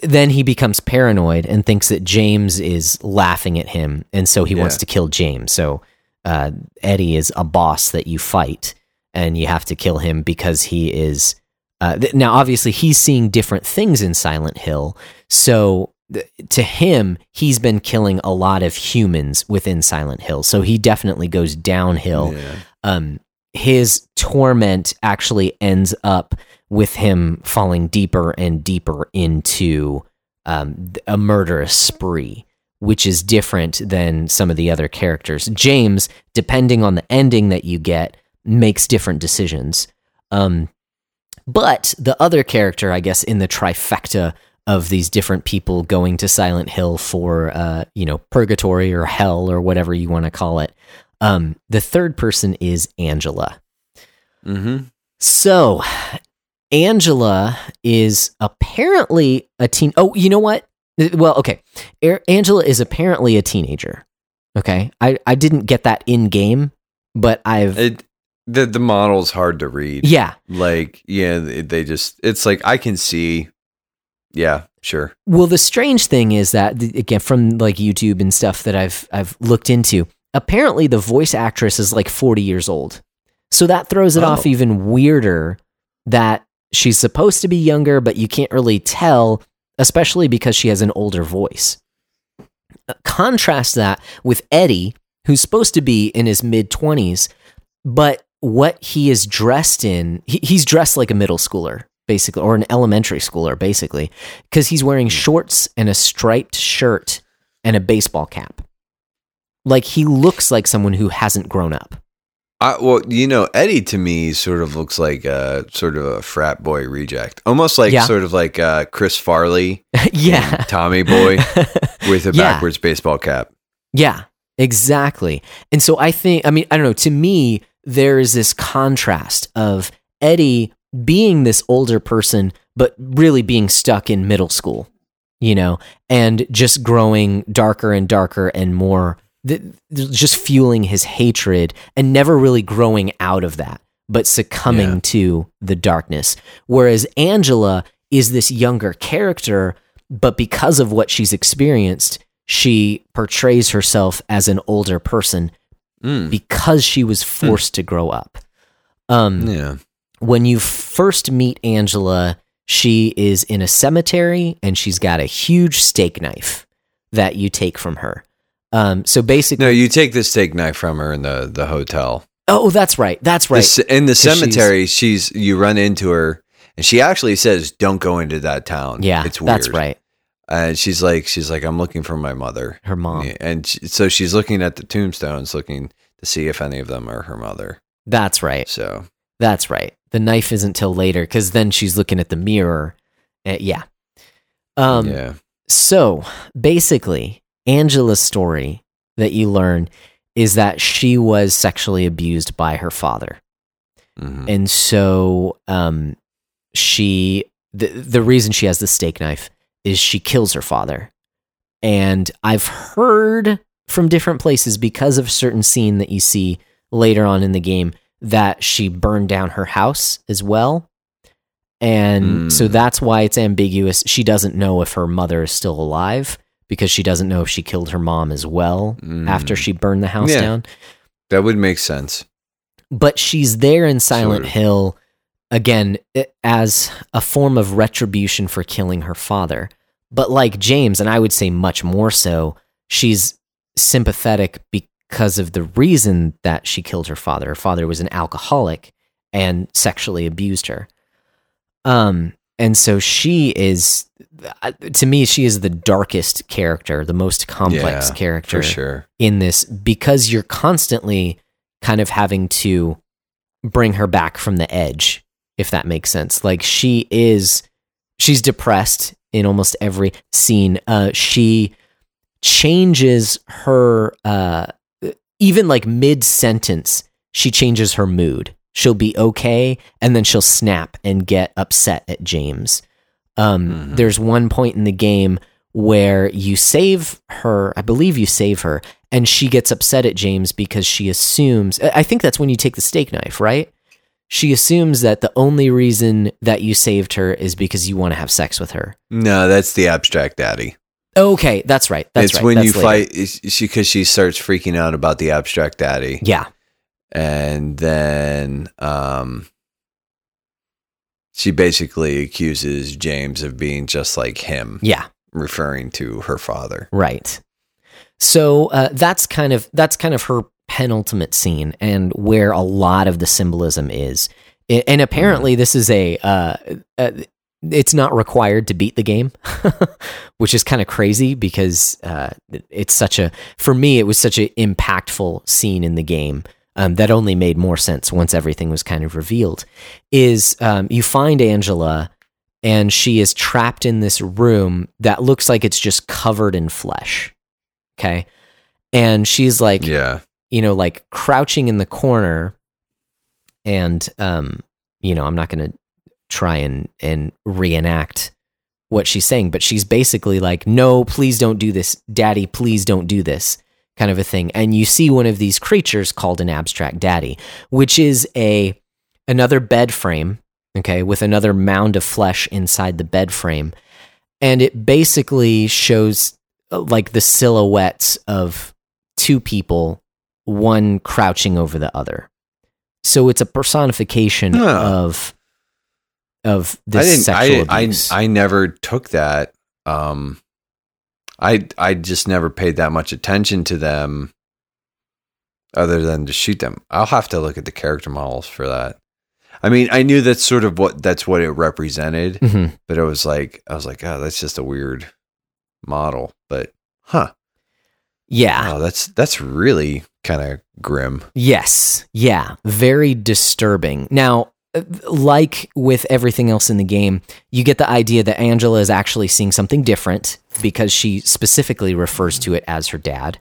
then he becomes paranoid and thinks that James is laughing at him and so he yeah. wants to kill James so uh, Eddie is a boss that you fight and you have to kill him because he is uh, th- now obviously he's seeing different things in Silent Hill so to him, he's been killing a lot of humans within Silent Hill. So he definitely goes downhill. Yeah. Um, his torment actually ends up with him falling deeper and deeper into um, a murderous spree, which is different than some of the other characters. James, depending on the ending that you get, makes different decisions. Um, but the other character, I guess, in the trifecta of these different people going to Silent Hill for, uh, you know, purgatory or hell or whatever you want to call it. Um, the third person is Angela. Mm-hmm. So, Angela is apparently a teen. Oh, you know what? Well, okay. A- Angela is apparently a teenager. Okay. I, I didn't get that in game, but I've. It the the model's hard to read. yeah. Like yeah, they they just it's like I can see. Yeah, sure. Well, the strange thing is that again, from like YouTube and stuff that I've I've looked into, apparently the voice actress is like 40 years old. So that throws it Oh. off even weirder that she's supposed to be younger, but you can't really tell, especially because she has an older voice. Uh, Contrast that with Eddie, who's supposed to be in his mid 20s, but what he is dressed in, he, he's dressed like a middle schooler, basically, or an elementary schooler, basically, because he's wearing shorts and a striped shirt and a baseball cap. Like he looks like someone who hasn't grown up. I, well, you know, Eddie to me sort of looks like a sort of a frat boy reject, almost like Yeah. sort of like uh, Chris Farley, yeah. Tommy Boy with a Yeah. backwards baseball cap. Yeah, exactly. And so I think, I mean, I don't know, to me, there is this contrast of Eddie being this older person, but really being stuck in middle school, you know, and just growing darker and darker and more, just fueling his hatred and never really growing out of that, but succumbing Yeah. to the darkness. Whereas Angela is this younger character, but because of what she's experienced, she portrays herself as an older person Mm, because she was forced to grow up. Um, yeah. When you first meet Angela, she is in a cemetery and she's got a huge steak knife that you take from her. Um, so basically, No, you take the steak knife from her in the the hotel. oh, that's right, that's right. c- in the cemetery, she's, you run into her, and she actually says, "Don't go into that town." yeah, it's weird. that's right. And she's like, she's like, "I'm looking for my mother." Her mom. And she, so she's looking at the tombstones, looking to see if any of them are her mother. That's right. So That's right. The knife isn't till later because then she's looking at the mirror. Uh, yeah. Um, yeah, So basically, Angela's story that you learn is that she was sexually abused by her father. Mhm. And so um, she, the, the reason she has the steak knife is she kills her father. And I've heard from different places because of a certain scene that you see later on in the game that she burned down her house as well. And so Mm. that's why it's ambiguous. She doesn't know if her mother is still alive because she doesn't know if she killed her mom as well after Mm. she burned the house Yeah. down that would make sense. but she's there in Silent Sort of. Hill again as a form of retribution for killing her father. But like James, and I would say much more so, she's sympathetic because of the reason that she killed her father. Her father was an alcoholic and sexually abused her. Um, and so she is, uh, to me, she is the darkest character, the most complex Yeah, character sure. in this because you're constantly kind of having to bring her back from the edge if that makes sense like she is she's depressed in almost every scene uh she changes her uh even like mid sentence she changes her mood she'll be okay and then she'll snap and get upset at James um Mhm. there's one point in the game where you save her i believe you save her and she gets upset at james because she assumes I think that's when you take the steak knife right she assumes that the only reason that you saved her is because you want to have sex with her No, that's the abstract daddy. Okay that's right that's it's right when that's you later. fight she because she starts freaking out about the abstract daddy, yeah and then um, she basically accuses James of being just like him, yeah referring to her father. Right. So uh, that's kind of that's kind of her penultimate scene, and where a lot of the symbolism is. And apparently, this is a. Uh, uh, it's not required to beat the game, which is kind of crazy because uh, it's such a. For me, it was such an impactful scene in the game um, that only made more sense once everything was kind of revealed. Is um, you find Angela and she is trapped in this room that looks like it's just covered in flesh. Okay. And she's like, Yeah, you know, like crouching in the corner. And, um, you know, I'm not going to try and and reenact what she's saying, but she's basically like, "No, please don't do this, Daddy. Please don't do this." Kind of a thing, and you see one of these creatures called an abstract daddy, which is a another bed frame, okay, with another mound of flesh inside the bed frame, and it basically shows uh, like the silhouettes of two people, one crouching over the other. So it's a personification Huh. of of I this didn't. sexual I, abuse. I I never took that. Um, I I just never paid that much attention to them, other than to shoot them. I'll have to look at the character models for that. I mean, I knew that's sort of what that's what it represented, Mhm. but it was like I was like, oh, that's just a weird model. But huh, Yeah. oh, that's that's really kind of grim. Yes. Yeah. Very disturbing. Now, like with everything else in the game, you get the idea that Angela is actually seeing something different because she specifically refers to it as her dad.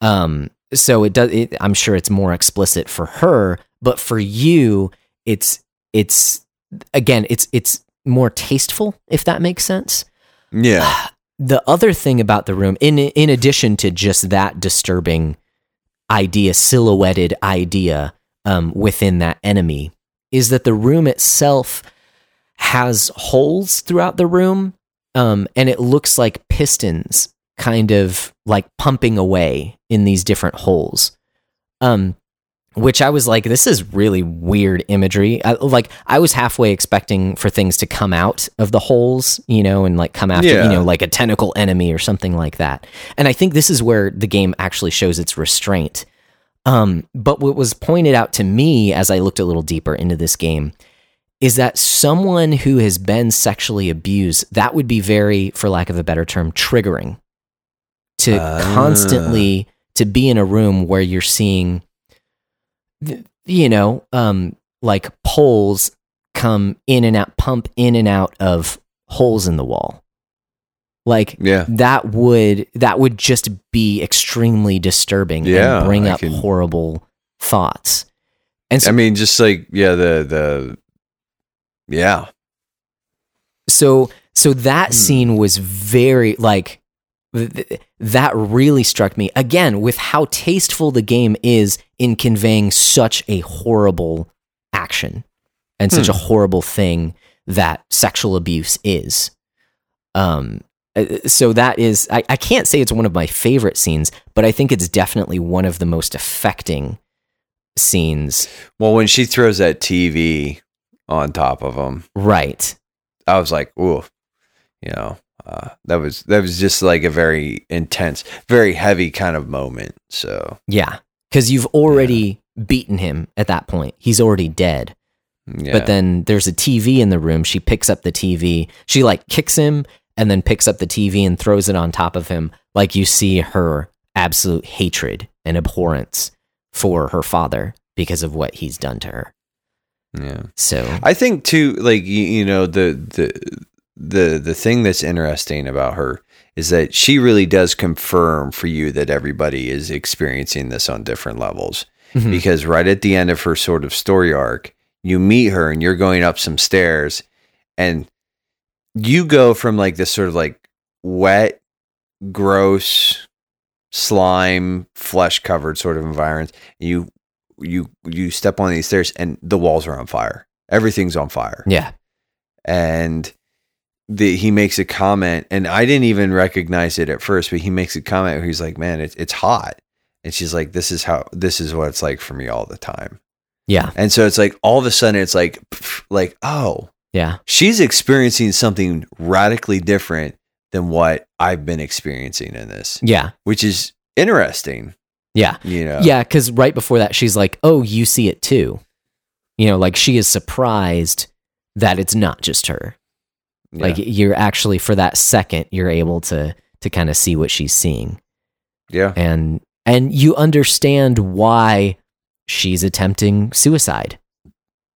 Um, so it does. It, I'm sure it's more explicit for her, but for you, it's it's again, it's it's more tasteful, if that makes sense Yeah, the other thing about the room in in addition to just that disturbing idea silhouetted idea um, within that enemy is that the room itself has holes throughout the room um, and it looks like pistons kind of like pumping away in these different holes um, which I was like, this is really weird imagery. I, like, I was halfway expecting for things to come out of the holes, you know, and like come after, Yeah. you know, like a tentacle enemy or something like that. And I think this is where the game actually shows its restraint. Um, but what was pointed out to me as I looked a little deeper into this game is that someone who has been sexually abused, that would be very, for lack of a better term, triggering to Ah. constantly to be in a room where you're seeing you know um like poles come in and out pump in and out of holes in the wall like yeah. that would that would just be extremely disturbing Yeah, and bring I up can- horrible thoughts and so, I mean, just like yeah, the the yeah, so so that Hmm. scene was very like th- th- that really struck me again with how tasteful the game is in conveying such a horrible action and such Hmm. a horrible thing that sexual abuse is um so that is I, I can't say it's one of my favorite scenes but i think it's definitely one of the most affecting scenes Well, when she throws that TV on top of him, right I was like, "Ooh," you know, uh, that was that was just like a very intense, very heavy kind of moment. So Yeah, because you've already beaten him at that point. He's already dead. yeah, But then there's a TV in the room. She picks up the TV. She like kicks him and then picks up the TV and throws it on top of him. Like you see her absolute hatred and abhorrence for her father because of what he's done to her. yeah. So I think too, like you, you know, the the the the thing that's interesting about her is that she really does confirm for you that everybody is experiencing this on different levels. Mhm. because right at the end of her sort of story arc, you meet her and you're going up some stairs and you go from like this sort of like wet, gross, slime, flesh covered sort of environment. You you you step on these stairs and the walls are on fire. Everything's on fire yeah, and the, he makes a comment, and I didn't even recognize it at first, but he makes a comment where he's like, "Man, it's it's hot," and she's like, "This is how this is what it's like for me all the time." yeah, And so it's like all of a sudden, it's like, like, oh, yeah, she's experiencing something radically different than what I've been experiencing in this, yeah, which is interesting. yeah. You know, Yeah, because right before that, she's like, "Oh, you see it too." You know, like she is surprised that it's not just her. Yeah. Like you're actually for that second, you're able to to kind of see what she's seeing, yeah, and and you understand why she's attempting suicide.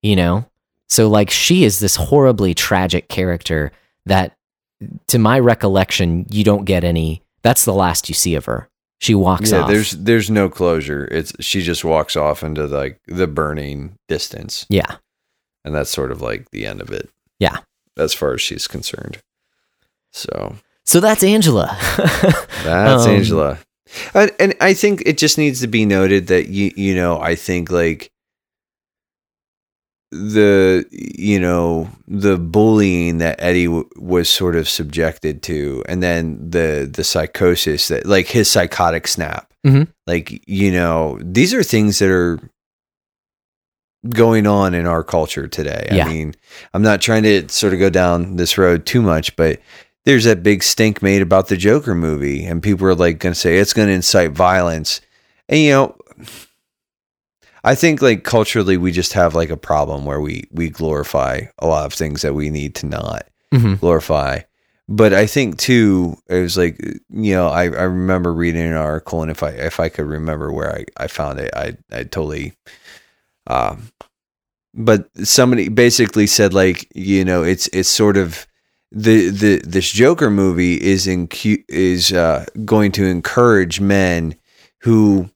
You know, so like she is this horribly tragic character that, to my recollection, you don't get any. That's the last you see of her. She walks yeah. off. There's there's no closure. It's she just walks off into like the burning distance. yeah. and that's sort of like the end of it. Yeah. as far as she's concerned. So So that's Angela. that's Um, Angela, and, and I think it just needs to be noted that you you know I think like the you know the bullying that Eddie w- was sort of subjected to, and then the the psychosis that like his psychotic snap, Mhm. like you know these are things that are going on in our culture today. Yeah. I mean, I'm not trying to sort of go down this road too much, but there's that big stink made about the Joker movie, and people are like going to say it's going to incite violence. And you know, I think like culturally, we just have like a problem where we we glorify a lot of things that we need to not Mhm. glorify. But I think too, it was like you know, I, I remember reading an article, and if I if I could remember where I, I found it, I I totally. Um, but somebody basically said like you know it's it's sort of the the this Joker movie is in is uh, going to encourage men who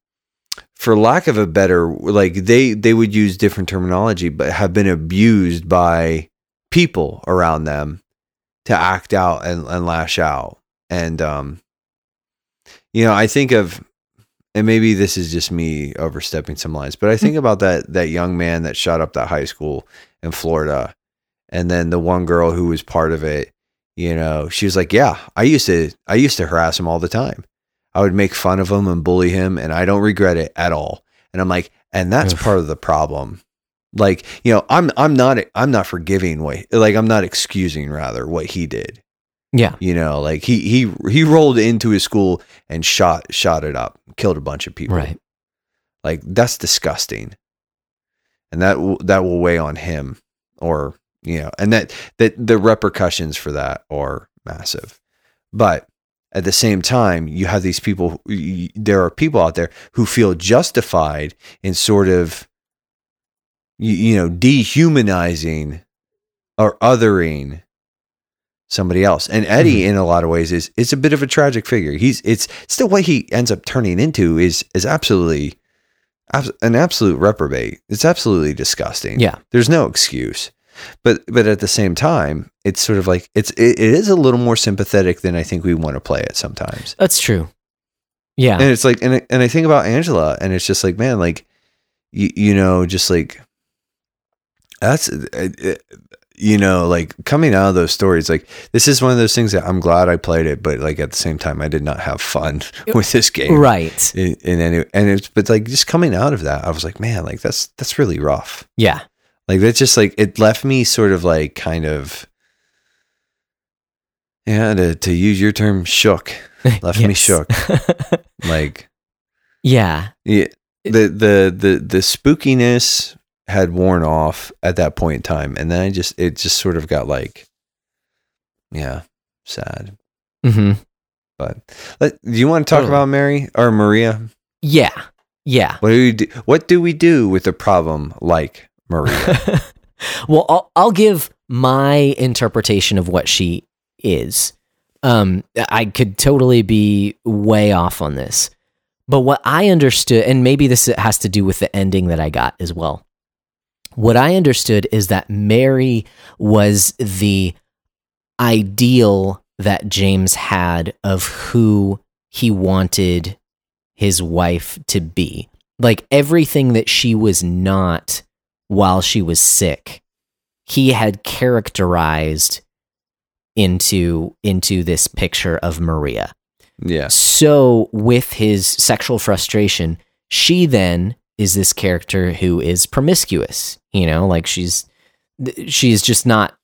for lack of a better like they they would use different terminology but have been abused by people around them to act out and, and lash out. And um you know i think of and maybe this is just me overstepping some lines but i think about that that young man that shot up that high school in florida and then the one girl who was part of it you know she was like yeah i used to i used to harass him all the time i would make fun of him and bully him and i don't regret it at all and i'm like and that's Oof. part of the problem like you know i'm i'm not i'm not forgiving what like i'm not excusing rather what he did Yeah. you know like he he he rolled into his school and shot shot it up killed a bunch of people Right. like that's disgusting and that will that will weigh on him or you know and that that the repercussions for that are massive but at the same time you have these people there are people out there who feel justified in sort of you, you know dehumanizing or othering somebody else. And eddie mm-hmm. in a lot of ways is is a bit of a tragic figure. He's it's still what he ends up turning into is is absolutely an absolute reprobate. It's absolutely disgusting. Yeah. there's no excuse but but at the same time it's sort of like it's it, it is a little more sympathetic than i think we want to play it sometimes That's true. Yeah. and it's like and, I- and i think about angela and it's just like man like you, you know just like that's uh, uh, you know like coming out of those stories like this is one of those things that i'm glad i played it but like at the same time i did not have fun with this game right. in, in any and it's but like just coming out of that i was like man like that's that's really rough Yeah. Like that's just like it left me sort of like kind of yeah to, to use your term shook Left me shook. like yeah. yeah the the the the spookiness had worn off at that point in time and then i just it just sort of got like yeah sad mm-hmm. but let, do you want to talk Totally. about mary or maria Yeah. Yeah. what do we do what do we do with a problem like maria well, I'll, I'll give my interpretation of what she is. Um, I could totally be way off on this, but what I understood, and maybe this has to do with the ending that I got as well. What I understood is that Mary was the ideal that James had of who he wanted his wife to be. Like everything that she was not while she was sick, he had characterized into into this picture of Maria. yeah So with his sexual frustration, she then is this character who is promiscuous, you know, like she's she's just not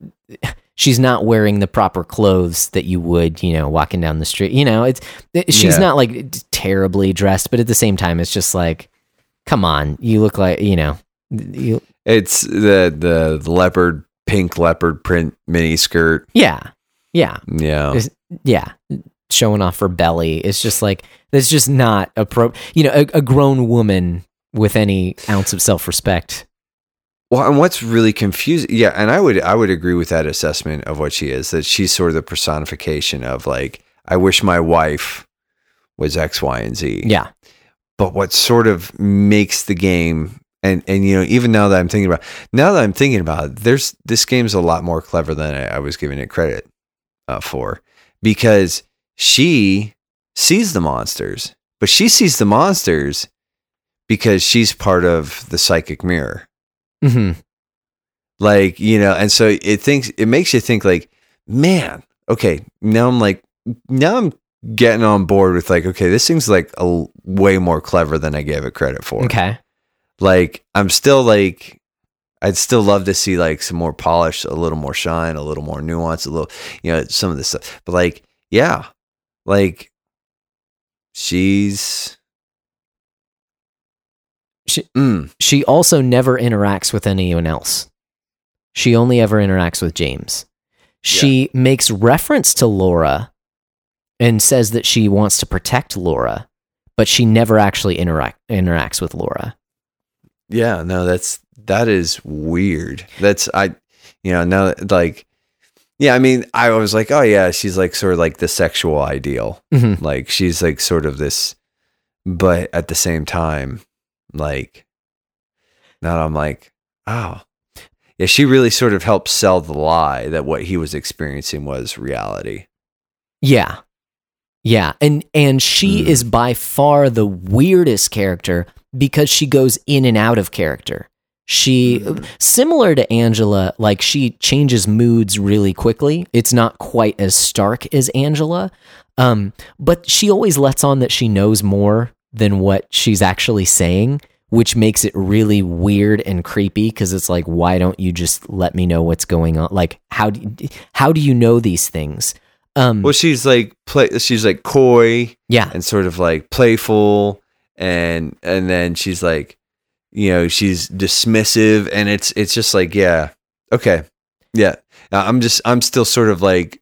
she's not wearing the proper clothes that you would, you know, walking down the street. You know, it's she's Yeah. not like terribly dressed, but at the same time it's just like come on, you look like, you know, you it's the the, the leopard pink leopard print mini skirt yeah. Yeah. yeah Is- yeah showing off her belly it's just like that's just not appropriate you know a, a grown woman with any ounce of self-respect Well, and what's really confusing, yeah, and I would I would agree with that assessment of what she is. That she's sort of the personification of like, I wish my wife was X, Y, and Z. yeah But what sort of makes the game and and you know even now that I'm thinking about now that I'm thinking about it, there's this game's a lot more clever than I, I was giving it credit uh, for because she sees the monsters, but she sees the monsters because she's part of the psychic mirror. hmm Like you know, and so it thinks it makes you think like, man, okay, now I'm like now I'm getting on board with like, okay, this thing's like a way more clever than I gave it credit for. Okay. Like I'm still like I'd still love to see like some more polish, a little more shine, a little more nuance, a little you know, some of this stuff. But like, yeah. Like she's She- mm, She also never interacts with anyone else. She only ever interacts with James. She makes reference to Laura and says that she wants to protect Laura, but she never actually interact interacts with Laura. Yeah, no, that's that is weird. That's I you know, now like yeah, I mean, I was like, oh yeah, she's like sort of like the sexual ideal. Mhm. Like she's like sort of this, but at the same time, like now I'm like, oh, yeah, she really sort of helped sell the lie that what he was experiencing was reality. Yeah. Yeah, and and she Mm. is by far the weirdest character because she goes in and out of character. She Mm. similar to Angela, like she changes moods really quickly. It's not quite as stark as Angela. Um, but she always lets on that she knows more than what she's actually saying, which makes it really weird and creepy because it's like why don't you just let me know what's going on? Like how do, how do you know these things? Um Well, she's like play, she's like coy yeah. and sort of like playful, and and then she's like, you know, she's dismissive, and it's it's just like, yeah, okay, yeah. I'm just I'm still sort of like,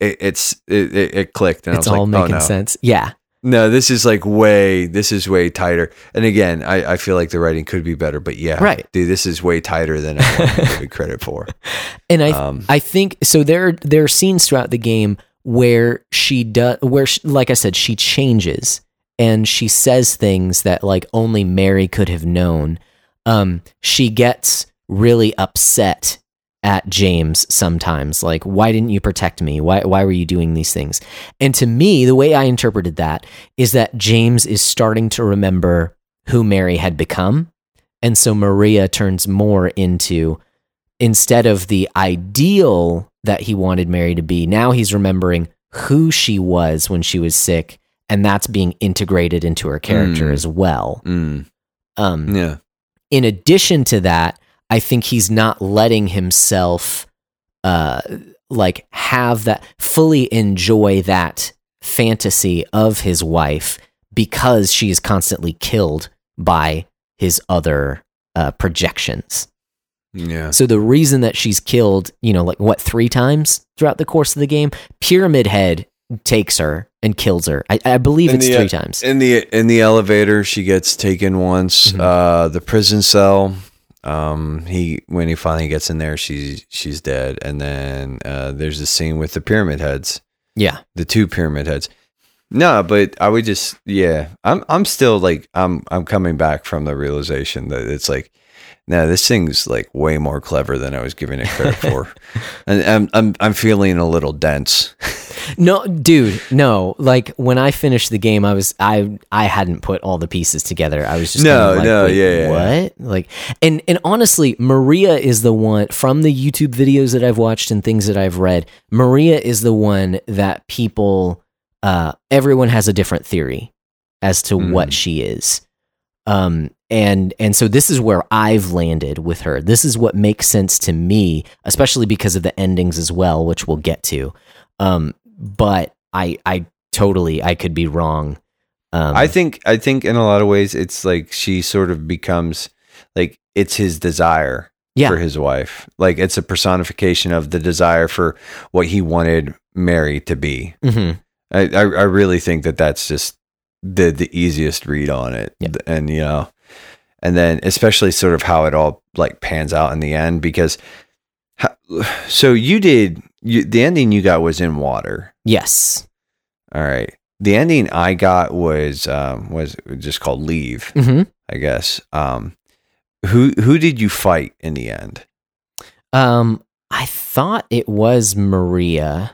it, it's it, it, clicked, and it's I was all like, making oh no, sense. Yeah. no, this is like way this is way tighter. And again, I I feel like the writing could be better, but yeah, Right. dude, this is way tighter than I want to give credit for. And I Um, I think so there there are scenes throughout the game where she does where she, like I said she changes and she says things that like only Mary could have known. Um she gets really upset at James sometimes like why didn't you protect me? Why why were you doing these things? And to me the way I interpreted that is that James is starting to remember who Mary had become. And so Maria turns more into instead of the ideal that he wanted Mary to be, now he's remembering who she was when she was sick, and that's being integrated into her character Mm. as well. mm, Um, yeah, in addition to that, I think he's not letting himself uh like have that fully enjoy that fantasy of his wife because she is constantly killed by his other uh, projections. yeah. So the reason that she's killed, you know, like what three times throughout the course of the game, Pyramid Head takes her and kills her. I, I believe In it's the, three times. In the in the elevator, she gets taken once. Mhm. Uh, the prison cell. Um, he when he finally gets in there, she's she's dead. And then uh, there's a scene with the pyramid heads, yeah, the two pyramid heads. No, but I would just yeah. I'm I'm still like I'm I'm coming back from the realization that it's like. No, this thing's like way more clever than I was giving it credit for, and I'm I'm I'm feeling a little dense. no, dude, no. Like when I finished the game, I was I I hadn't put all the pieces together. I was just No, like, no, "Wait, yeah, yeah, what? Like, and and honestly, Maria is the one from the YouTube videos that I've watched and things that I've read. Maria is the one that people, uh, everyone has a different theory as to Mm. what she is. Um, and and so this is where I've landed with her. This is what makes sense to me, especially because of the endings as well, which we'll get to. Um, but I I totally I could be wrong. Um, I think I think in a lot of ways it's like she sort of becomes like it's his desire Yeah. for his wife. Like it's a personification of the desire for what he wanted Mary to be. mhm. I I, I really think that that's just the the easiest read on it. Yeah. And you know, and then especially sort of how it all like pans out in the end because how, so you did you, the ending you got was in water. yes. All right. The ending I got was um was just called leave. hmm I guess. Um, who who did you fight in the end? Um, I thought it was Maria,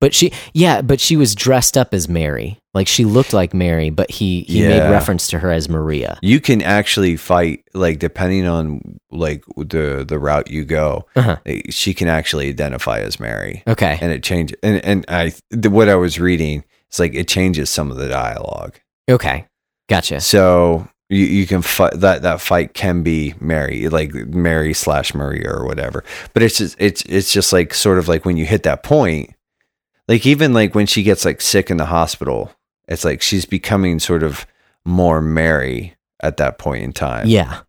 but she, yeah, but she was dressed up as Mary. Like she looked like Mary, but he he Yeah. made reference to her as Maria. You can actually fight like depending on like the the route you go. Uh-huh. eh, She can actually identify as Mary, Okay. and it changes. And and I the, what I was reading, it's like it changes some of the dialogue. Okay. Gotcha. So you, you can fight that that fight can be Mary, like Mary slash Maria or whatever. But it's just it's it's just like sort of like when you hit that point, like even like when she gets like sick in the hospital, it's like she's becoming sort of more Mary at that point in time. Yeah.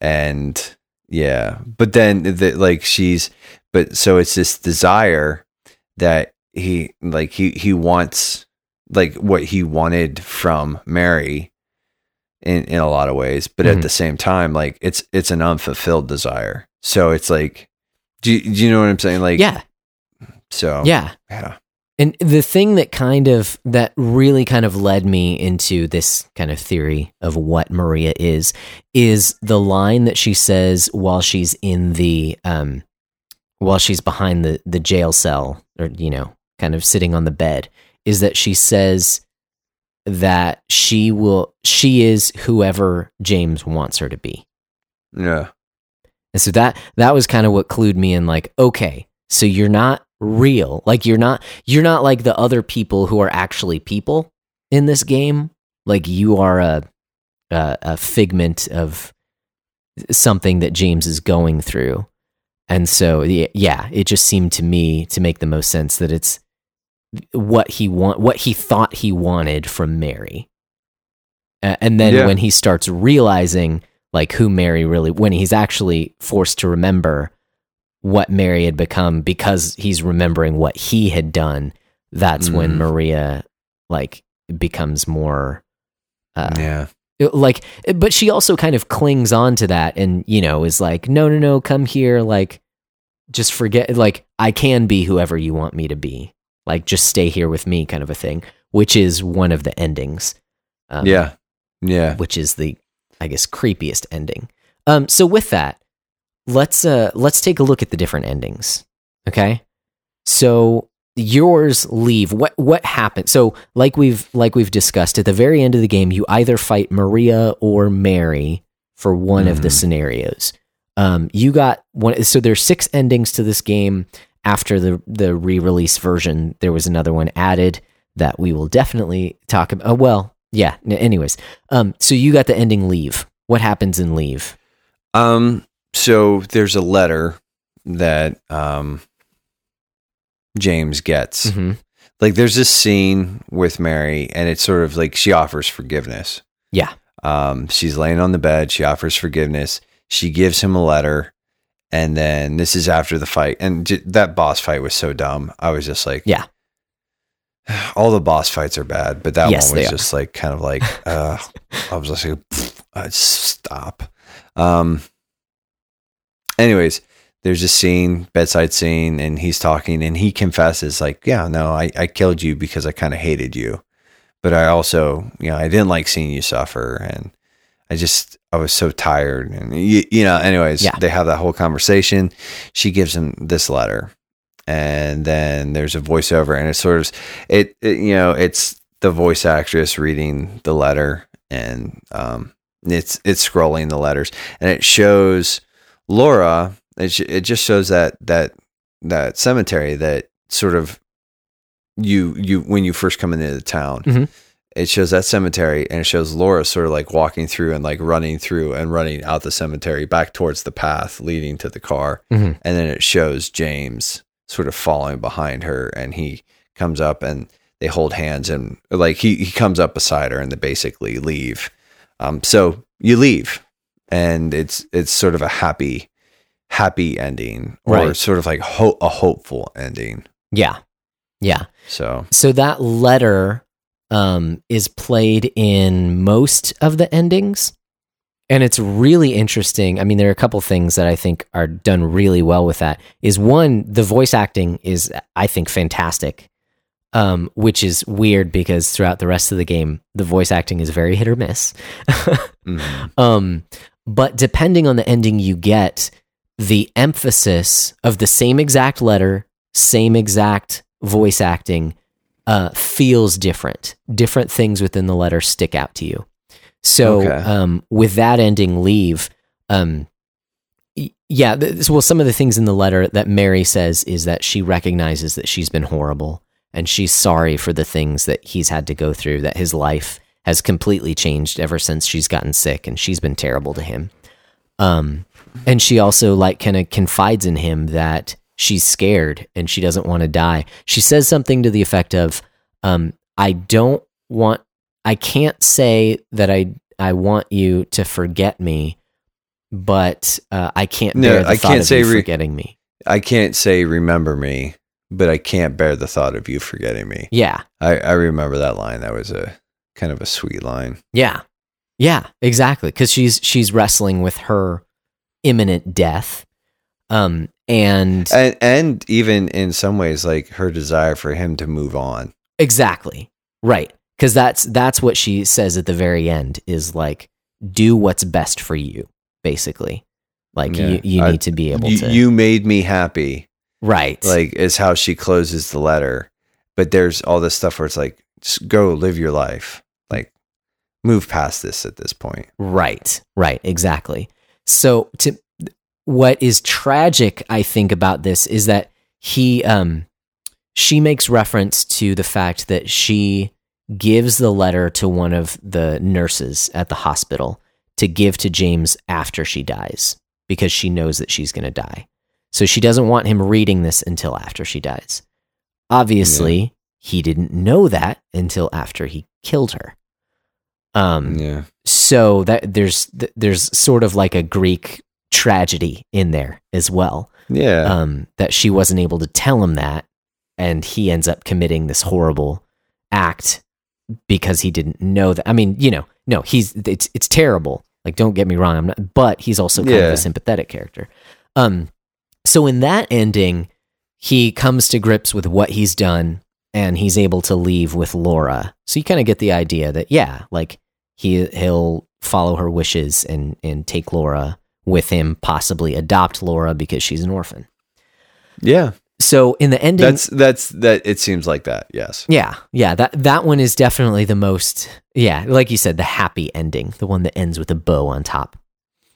And yeah, but then the, like she's but so it's this desire that he like he he wants like what he wanted from Mary in in a lot of ways, but Mhm. at the same time like it's it's an unfulfilled desire. So it's like do you, do you know what I'm saying? Like Yeah. so Yeah. yeah. And the thing that kind of that really kind of led me into this kind of theory of what Maria is is the line that she says while she's in the um while she's behind the the jail cell or you know kind of sitting on the bed is that she says that she will she is whoever James wants her to be. Yeah. And so that that was kind of what clued me in like, okay, so you're not real. Like you're not you're not like the other people who are actually people in this game. Like you are a a, a figment of something that James is going through. And so yeah, it just seemed to me to make the most sense that it's what he want what he thought he wanted from Mary. Uh, and then Yeah. when he starts realizing like who Mary really when he's actually forced to remember what Mary had become because he's remembering what he had done that's when Mhm. Maria like becomes more uh, yeah. like but she also kind of clings on to that and you know is like no no no come here like just forget like I can be whoever you want me to be like just stay here with me kind of a thing which is one of the endings um, Yeah. Yeah. which is the I guess creepiest ending. Um, so with that, let's uh let's take a look at the different endings. Okay, so yours leave. What what happened? So like we've like we've discussed at the very end of the game, you either fight Maria or Mary for one of the Mhm. scenarios. Um, you got one. So there's six endings to this game. After the the re-release version, there was another one added that we will definitely talk about. Oh, well, yeah. Anyways, um, so you got the ending leave. What happens in leave? Um. So there's a letter that um James gets. hmm Like there's this scene with Mary, and it's sort of like she offers forgiveness. Yeah. Um. She's laying on the bed. She offers forgiveness. She gives him a letter, and then this is after the fight. And j- that boss fight was so dumb. I was just like, Yeah. All the boss fights are bad, but that Yes, one was just like kind of like uh I was just like uh, stop. Um anyways, there's a scene, bedside scene, and he's talking and he confesses like, Yeah, no, I, I killed you because I kind of hated you. But I also, you know, I didn't like seeing you suffer and I just I was so tired and you, you know, anyways, Yeah. they have that whole conversation. She gives him this letter and then there's a voiceover and it's sort of it, it you know it's the voice actress reading the letter and um it's it's scrolling the letters and it shows Laura it, sh- it just shows that that that cemetery that sort of you you when you first come into the town Mhm. it shows that cemetery and it shows Laura sort of like walking through and like running through and running out the cemetery back towards the path leading to the car Mhm. and then it shows James sort of following behind her and he comes up and they hold hands and like he, he comes up beside her and they basically leave um so you leave and it's it's sort of a happy happy ending or Right. sort of like ho- a hopeful ending Yeah, yeah. so So that letter um, is played in most of the endings. And it's really interesting. I mean, there are a couple things that I think are done really well with that. Is one, the voice acting is, I think, fantastic, um, which is weird because throughout the rest of the game, the voice acting is very hit or miss. mhm. um, but depending on the ending you get, the emphasis of the same exact letter, same exact voice acting uh, feels different. Different things within the letter stick out to you. So, Okay. um, with that ending, leave. Um, yeah, th- well, some of the things in the letter that Mary says is that she recognizes that she's been horrible and she's sorry for the things that he's had to go through, that his life has completely changed ever since she's gotten sick and she's been terrible to him. Um, and she also like kind of confides in him that she's scared and she doesn't want to die. She says something to the effect of, um, "I don't want, I can't say that I I want you to forget me, but uh, I can't No, bear the I thought can't of say you re- forgetting me." I can't say remember me, but I can't bear the thought of you forgetting me. Yeah, I, I remember that line. That was a kind of a sweet line. yeah, yeah, exactly. Because she's she's wrestling with her imminent death, um, and And and even in some ways, like her desire for him to move on. Exactly. Right. Cuz that's that's what she says at the very end is like do what's best for you basically. Like Yeah. you you I- need to be able You, to you made me happy. Right. Like is how she closes the letter. But there's all this stuff where it's like, just go live your life. Move past this at this point. Right. Right. Exactly. So to what is tragic I think about this is that he um she makes reference to the fact that she gives the letter to one of the nurses at the hospital to give to James after she dies because she knows that she's going to die. So she doesn't want him reading this until after she dies. Obviously, he didn't know that until after he killed her. Um Yeah. so that there's there's sort of like a Greek tragedy in there as well. Yeah. Um, that she wasn't able to tell him that, and he ends up committing this horrible act because he didn't know that. I mean, you know, no, he's it's it's terrible. Like, don't get me wrong, I'm not, but he's also kind of a sympathetic character. Um, so in that ending, he comes to grips with what he's done, and he's able to leave with Laura. So you kind of get the idea that yeah, like he he'll follow her wishes and and take Laura with him, possibly adopt Laura because she's an orphan. yeah. So in the ending, That's that's that it seems like that. Yes. yeah, yeah, that that one is definitely the most, yeah, like you said, the happy ending, the one that ends with a bow on top.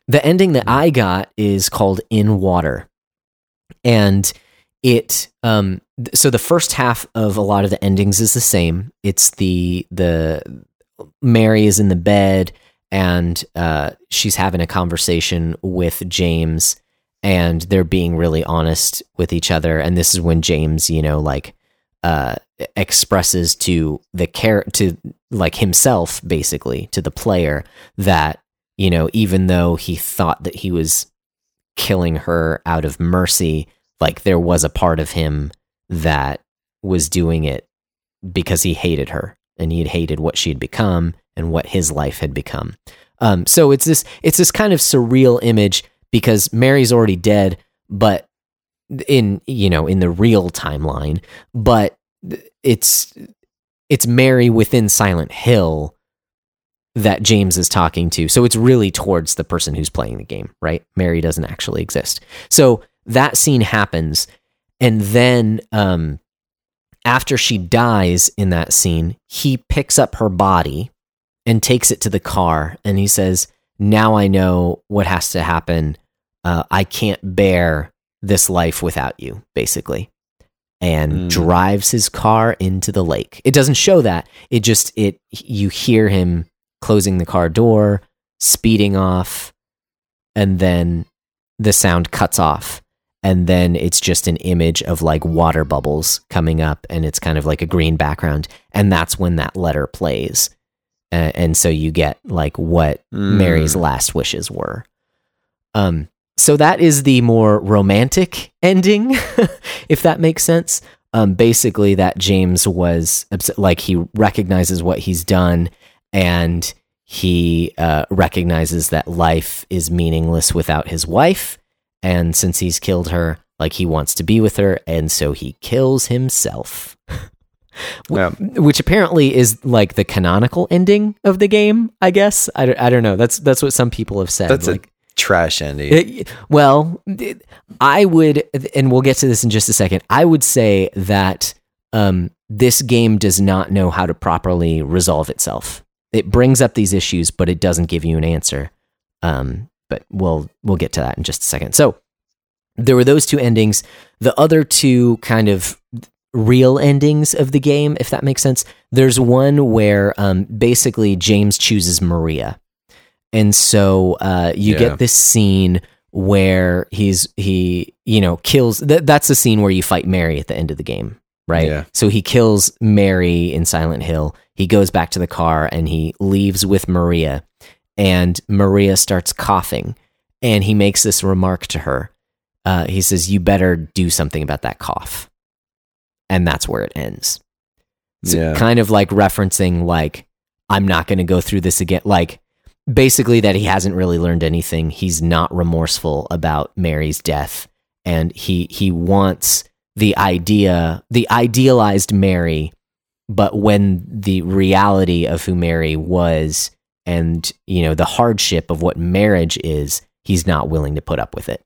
The ending that I got is called In Water, and it, um, so the first half of a lot of the endings is the same. It's the the Mary is in the bed and uh, she's having a conversation with James and they're being really honest with each other and this is when James you know like uh, expresses to the char- to like himself basically to the player that you know even though he thought that he was killing her out of mercy like there was a part of him that was doing it because he hated her and he had hated what she had become and what his life had become. Um, so it's this it's this kind of surreal image because Mary's already dead, but in you know in the real timeline, but it's it's Mary within Silent Hill that James is talking to. So it's really towards the person who's playing the game, right? Mary doesn't actually exist. So that scene happens, and then um, after she dies in that scene, he picks up her body and takes it to the car, and he says, "Now I know what has to happen. Uh, I can't bear this life without you." Basically, and Mm. drives his car into the lake. It doesn't show that. It just it you hear him closing the car door, speeding off, and then the sound cuts off. And then it's just an image of like water bubbles coming up, and it's kind of like a green background. And that's when that letter plays. Uh, and so you get like what Mm. Mary's last wishes were. Um, so that is the more romantic ending, if that makes sense. Um, basically, that James was obs- like he recognizes what he's done, and he uh, recognizes that life is meaningless without his wife, and since he's killed her, like he wants to be with her, and so he kills himself. Yeah. which apparently is like the canonical ending of the game. I guess I, don't- I don't know. That's that's what some people have said. That's like, a trash ending. it- well, it- I would, and we'll get to this in just a second. I would say that um, this game does not know how to properly resolve itself. It brings up these issues, but it doesn't give you an answer. Um, but we'll we'll get to that in just a second. So there were those two endings. The other two kind of real endings of the game, if that makes sense. There's one where um, basically James chooses Maria, and so uh, you Yeah. get this scene where he's he you know kills. Th- that's the scene where you fight Mary at the end of the game, right? Yeah. So he kills Mary in Silent Hill. He goes back to the car and he leaves with Maria, and Maria starts coughing, and he makes this remark to her. Uh, he says, "You better do something about that cough," and that's where it ends. So Yeah. kind of like referencing like I'm not going to go through this again. Like basically that he hasn't really learned anything. He's not remorseful about Mary's death, and he he wants the idea, the idealized Mary, but when the reality of who Mary was and you know the hardship of what marriage is, he's not willing to put up with it,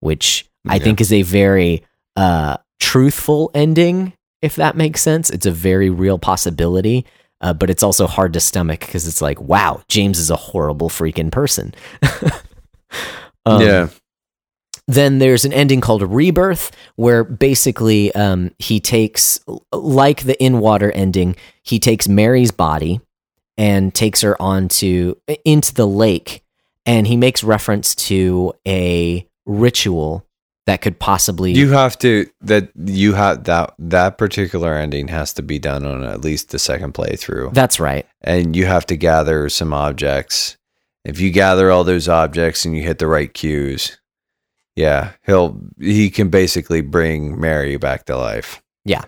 which I think is a very uh, truthful ending. If that makes sense, it's a very real possibility. Uh, but it's also hard to stomach because it's like, wow, James is a horrible freaking person. Um, yeah. then there's an ending called Rebirth, where basically um, he takes, like the in water ending, he takes Mary's body and takes her onto into the lake, and he makes reference to a ritual that could possibly You have to that you have that that particular ending has to be done on at least the second playthrough. That's right. and you have to gather some objects. If you gather all those objects and you hit the right cues, yeah, he'll he can basically bring Mary back to life. Yeah.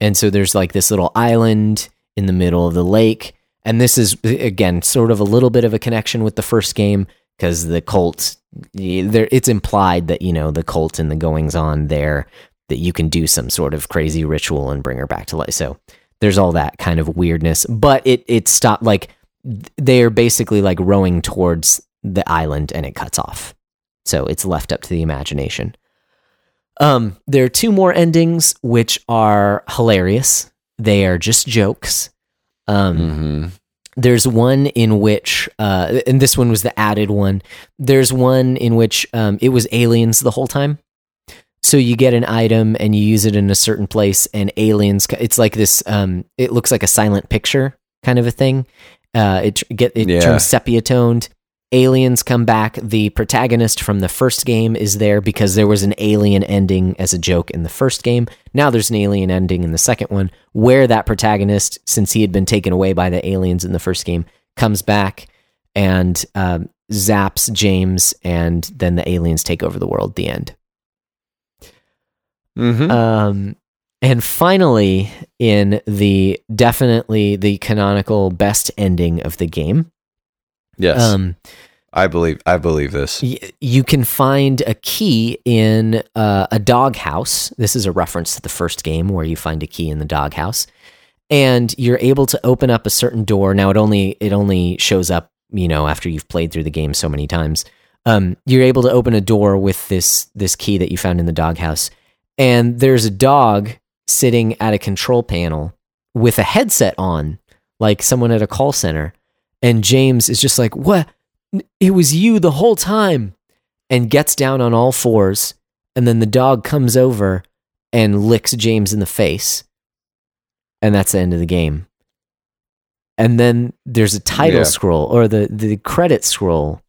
And so there's like this little island in the middle of the lake. And this is, again, sort of a little bit of a connection with the first game because the there, it's implied that, you know, the cult and the goings on there, that you can do some sort of crazy ritual and bring her back to life. So there's all that kind of weirdness. But it, it stopped, like, they're basically like rowing towards the island and it cuts off. So it's left up to the imagination. Um, there are two more endings which are hilarious. They are just jokes. Um, Mm-hmm. there's one in which, uh, and this one was the added one. There's one in which um, it was aliens the whole time. So you get an item and you use it in a certain place, and aliens. It's like this. Um, it looks like a silent picture kind of a thing. Uh, it get it Yeah. turns sepia toned. Aliens come back. The protagonist from the first game is there because there was an alien ending as a joke in the first game. Now there's an alien ending in the second one where that protagonist, since he had been taken away by the aliens in the first game, comes back and um, zaps James, and then the aliens take over the world. The end. Mm-hmm. Um, and finally, in the definitely the canonical best ending of the game, yes, um, I believe I believe this. y- you can find a key in uh, a doghouse. This is a reference to the first game where you find a key in the doghouse, and you're able to open up a certain door. Now it only it only shows up, you know, after you've played through the game so many times. Um, you're able to open a door with this this key that you found in the doghouse, and there's a dog sitting at a control panel with a headset on, like someone at a call center. And James is just like, "What? It was you the whole time," and gets down on all fours. And then the dog comes over and licks James in the face, and that's the end of the game. And then there's a title Yeah. scroll or the the credit scroll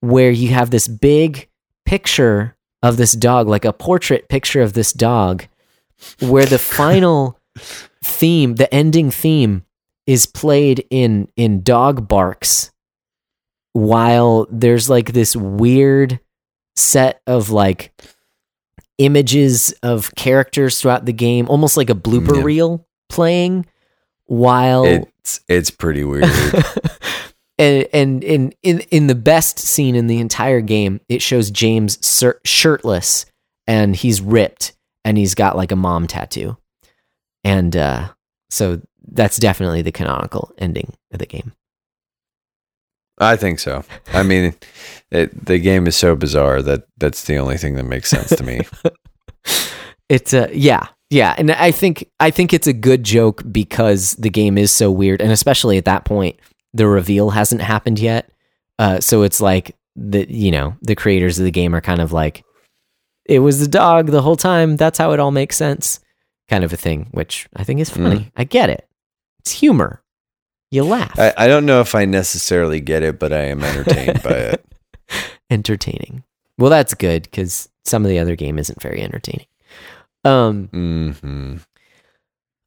where you have this big picture of this dog, like a portrait picture of this dog, where the final theme, the ending theme, is played in in dog barks, while there's like this weird set of like images of characters throughout the game, almost like a blooper Yeah. reel playing, while It's it's pretty weird. and and in in in the best scene in the entire game, it shows James sir- shirtless and he's ripped and he's got like a mom tattoo. and uh, so that's definitely the canonical ending of the game. I think so. I mean, it, the game is so bizarre that that's the only thing that makes sense to me. it's a yeah, yeah, and I think I think it's a good joke because the game is so weird, and especially at that point, the reveal hasn't happened yet. Uh, so it's like the you know the creators of the game are kind of like, it was the dog the whole time. That's how it all makes sense, kind of a thing, which I think is funny. Mm. I get it. It's humor. You laugh. I, I don't know if I necessarily get it, but I am entertained by it. Entertaining. Well, that's good because some of the other game isn't very entertaining. Um. Mm-hmm.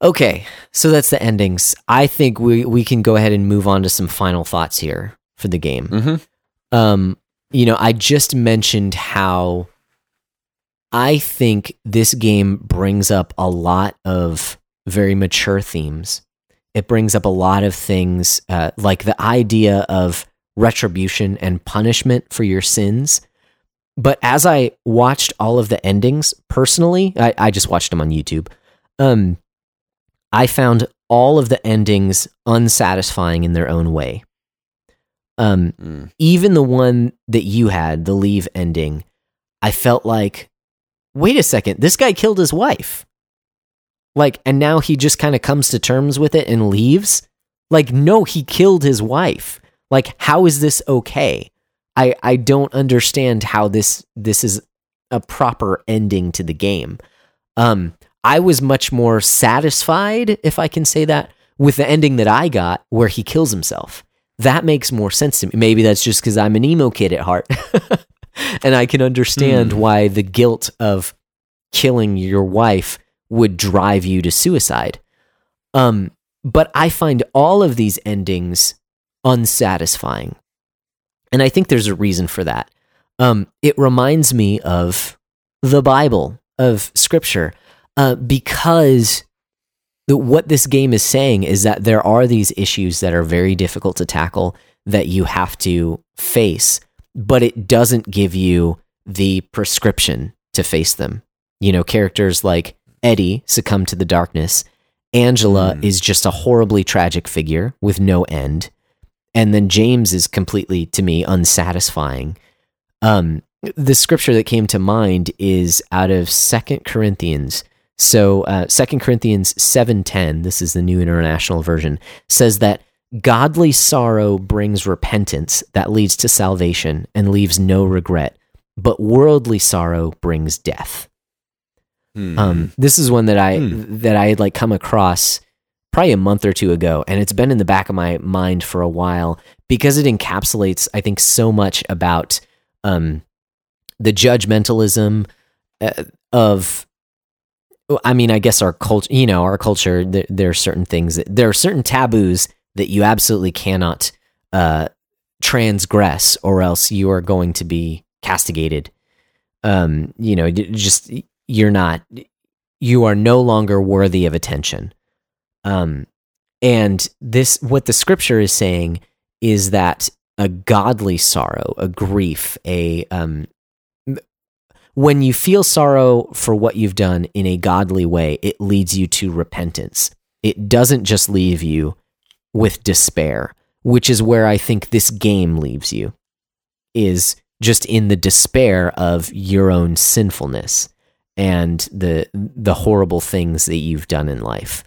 Okay, so that's the endings. I think we we can go ahead and move on to some final thoughts here for the game. Mm-hmm. Um, you know, I just mentioned how I think this game brings up a lot of very mature themes it brings up a lot of things uh, like the idea of retribution and punishment for your sins. But as I watched all of the endings personally, I, I just watched them on YouTube. Um, I found all of the endings unsatisfying in their own way. Um, mm. even the one that you had, the leave ending, I felt like, wait a second, this guy killed his wife. Like, and now he just kind of comes to terms with it and leaves. Like, no, he killed his wife. Like, how is this okay? I I don't understand how this this is a proper ending to the game. Um, I was much more satisfied, if I can say that, with the ending that I got, where he kills himself. That makes more sense to me. Maybe that's just because I'm an emo kid at heart, and I can understand mm. why the guilt of killing your wife would drive you to suicide. Um, but I find all of these endings unsatisfying. And I think there's a reason for that. Um, it reminds me of the Bible, of Scripture, uh, because the, what this game is saying is that there are these issues that are very difficult to tackle that you have to face, but it doesn't give you the prescription to face them. You know, characters like Eddie succumbed to the darkness. Angela mm. is just a horribly tragic figure with no end. And then James is completely, to me, unsatisfying. Um, the scripture that came to mind is out of Second Corinthians. So uh, Second Corinthians 7.10, this is the New International Version, says that godly sorrow brings repentance that leads to salvation and leaves no regret, but worldly sorrow brings death. Hmm. Um, this is one that I hmm. that I had like come across probably a month or two ago, and it's been in the back of my mind for a while because it encapsulates, I think, so much about um, the judgmentalism uh, of. I mean, I guess our culture, you know, our culture. There, there, are certain things that there are certain taboos that you absolutely cannot uh, transgress, or else you are going to be castigated. Um, you know, just you're not you are no longer worthy of attention. Um and this what the scripture is saying is that a godly sorrow a grief a um when you feel sorrow for what you've done in a godly way it leads you to repentance. It doesn't just leave you with despair which is where i think this game leaves you is just in the despair of your own sinfulness and the the horrible things that you've done in life.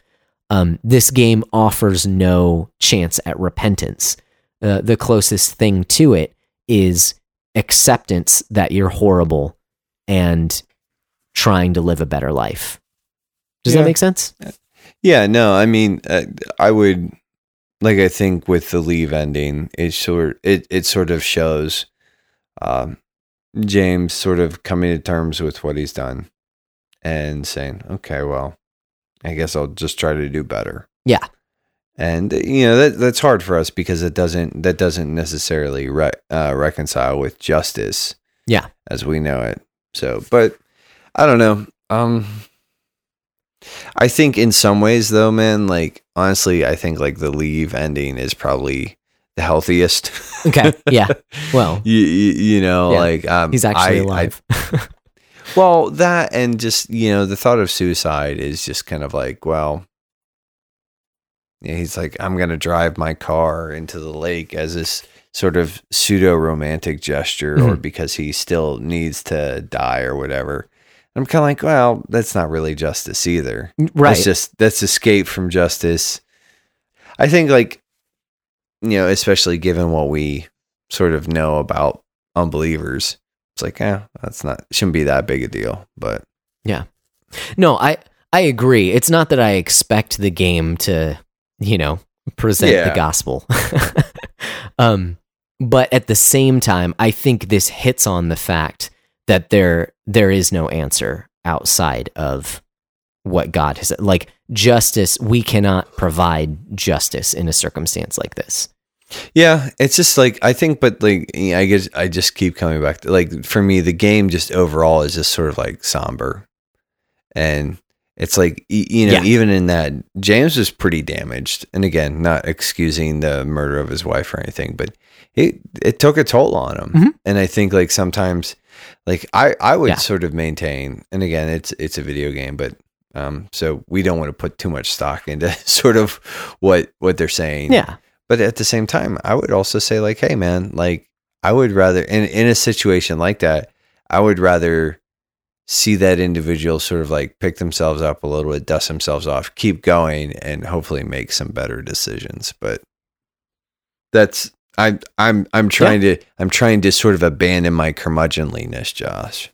Um, this game offers no chance at repentance. Uh, the closest thing to it is acceptance that you're horrible and trying to live a better life. Does yeah. that make sense? Yeah, no, I mean, uh, I would like I think with the leave ending, it sort it it sort of shows um, James sort of coming to terms with what he's done and saying, okay, well, I guess I'll just try to do better. Yeah. And you know that that's hard for us because it doesn't that doesn't necessarily re- uh, reconcile with justice. Yeah, as we know it. So, but I don't know. Um, I think in some ways, though, man, like honestly, I think like the leave ending is probably the healthiest. okay. Yeah. Well, you, you, you know, yeah. like um, he's actually I, alive. I, Well, that and just you know the thought of suicide is just kind of like well. Yeah, he's like, I'm gonna drive my car into the lake as this sort of pseudo romantic gesture, or Mhm. because he still needs to die or whatever. I'm kind of like, well, that's not really justice either. right. That's just that's escape from justice. I think like you know, especially given what we sort of know about unbelievers, it's like, yeah, that's not shouldn't be that big a deal. But yeah, No, I I agree. It's not that I expect the game to, you know, present Yeah. the gospel. um but at the same time, I think this hits on the fact that there there is no answer outside of what God has like justice, we cannot provide justice in a circumstance like this. Yeah, it's just like I think, but like I guess I just keep coming back to like for me, the game just overall is just sort of like somber, and it's like you know Yeah. even in that James was pretty damaged, and again, not excusing the murder of his wife or anything, but it it took a toll on him, Mhm. and I think like sometimes like I I would Yeah. sort of maintain, and again, it's it's a video game, but. Um, so we don't want to put too much stock into sort of what what they're saying. Yeah. But at the same time, I would also say like, hey man, like I would rather in in a situation like that, I would rather see that individual sort of like pick themselves up a little bit, dust themselves off, keep going, and hopefully make some better decisions. But that's I'm I'm I'm trying to I'm trying to sort of abandon my curmudgeonliness, Josh.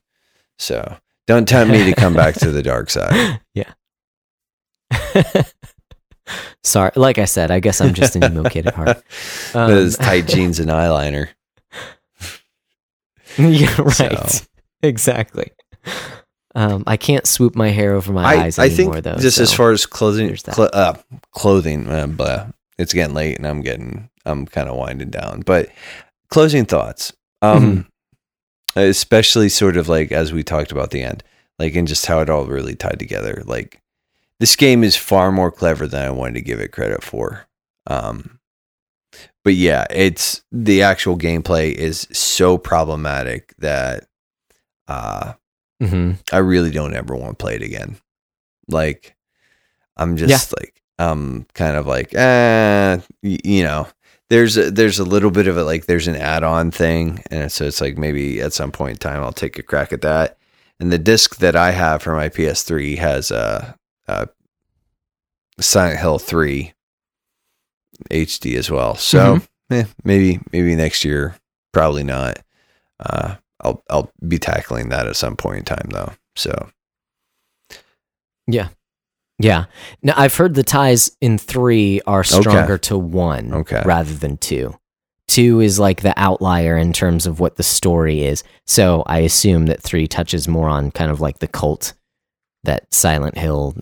So don't tempt me to come back to the dark side. yeah. Sorry, like I said, I guess I'm just an emo kid at heart. Um, Those tight jeans and eyeliner. yeah, right. So- Exactly. Um, I can't swoop my hair over my I, eyes I anymore, think though. just as far as clothing, cl- uh, clothing, uh, blah, it's getting late and I'm getting, I'm kind of winding down. But closing thoughts, um, Mm-hmm. especially sort of like as we talked about the end, like and just how it all really tied together. Like this game is far more clever than I wanted to give it credit for. Um, but yeah, it's the actual gameplay is so problematic that uh Mhm. I really don't ever want to play it again. Like, I'm just like, I'm kind of like, eh, y- you know, there's a, there's a little bit of it, like there's an add-on thing, and so it's like maybe at some point in time I'll take a crack at that. And the disc that I have for my PS3 has a, a Silent Hill 3 HD as well. So eh, maybe maybe next year, probably not. Uh, I'll I'll be tackling that at some point in time though. So Yeah. Yeah. Now I've heard the ties in three are stronger to one Okay. rather than two. Two is like the outlier in terms of what the story is. So I assume that three touches more on kind of like the cult that Silent Hill,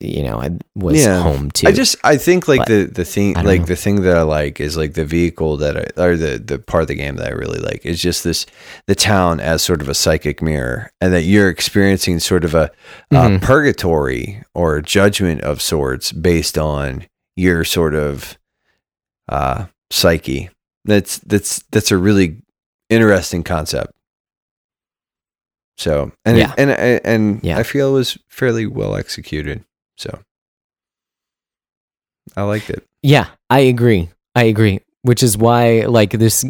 you know, had- was Yeah. home to. I just I think like But the the thing like know. the thing that I like is like the vehicle that I or the the part of the game that I really like is just this the town as sort of a psychic mirror and that you're experiencing sort of a, Mhm. a purgatory or judgment of sorts based on your sort of uh psyche. That's that's that's a really interesting concept. So and Yeah. and and, and Yeah. I feel it was fairly well executed. So I liked it. Yeah, I agree. I agree. Which is why like this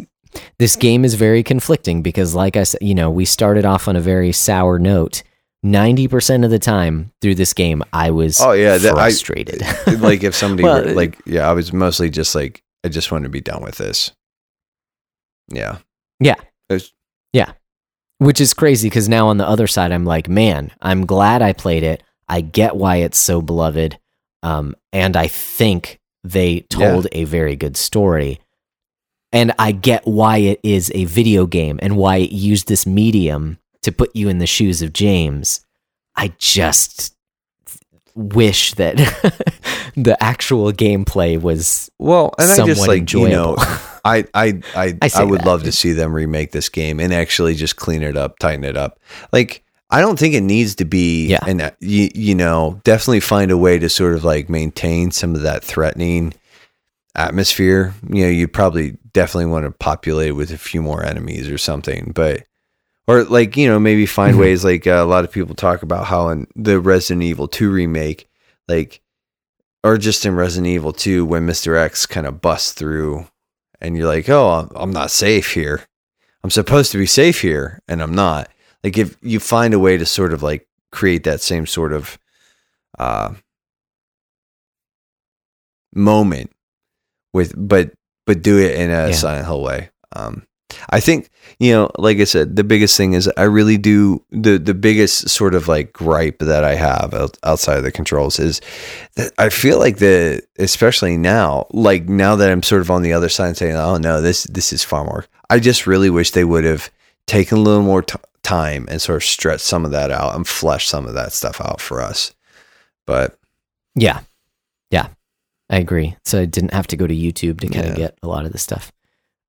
this game is very conflicting because like I said, you know, we started off on a very sour note. 90% of the time through this game I was Oh, yeah, that- I- frustrated. Uh, like if somebody Well, were, like yeah, I was mostly just like I just wanted to be done with this. Yeah. Yeah. Was- yeah. Which is crazy because now on the other side, I'm like, man, I'm glad I played it. I get why it's so beloved. Um, and I think they told a very good story. And I get why it is a video game and why it used this medium to put you in the shoes of James. I just wish that the actual gameplay was Well, and I just like enjoyable. you know, I I I I I, would that. love to see them remake this game and actually just clean it up, tighten it up. Like I don't think it needs to be Yeah. and you, you know, definitely find a way to sort of like maintain some of that threatening atmosphere. You know, you'd probably definitely want to populate with a few more enemies or something, but or like you know maybe find Mhm. ways like uh, a lot of people talk about how in the Resident Evil 2 remake like or just in Resident Evil 2 when Mr. X kind of busts through and you're like oh I'm not safe here I'm supposed to be safe here and I'm not like if you find a way to sort of like create that same sort of uh moment with but but do it in a Yeah. Silent Hill way um I think you know, like I said, the biggest thing is I really do the the biggest sort of like gripe that I have outside of the controls is that I feel like the especially now, like now that I'm sort of on the other side saying, oh no, this this is far more. I just really wish they would have taken a little more t- time and sort of stretch some of that out and flesh some of that stuff out for us. But Yeah. Yeah. I agree. So I didn't have to go to YouTube to kind Yeah. of get a lot of this stuff.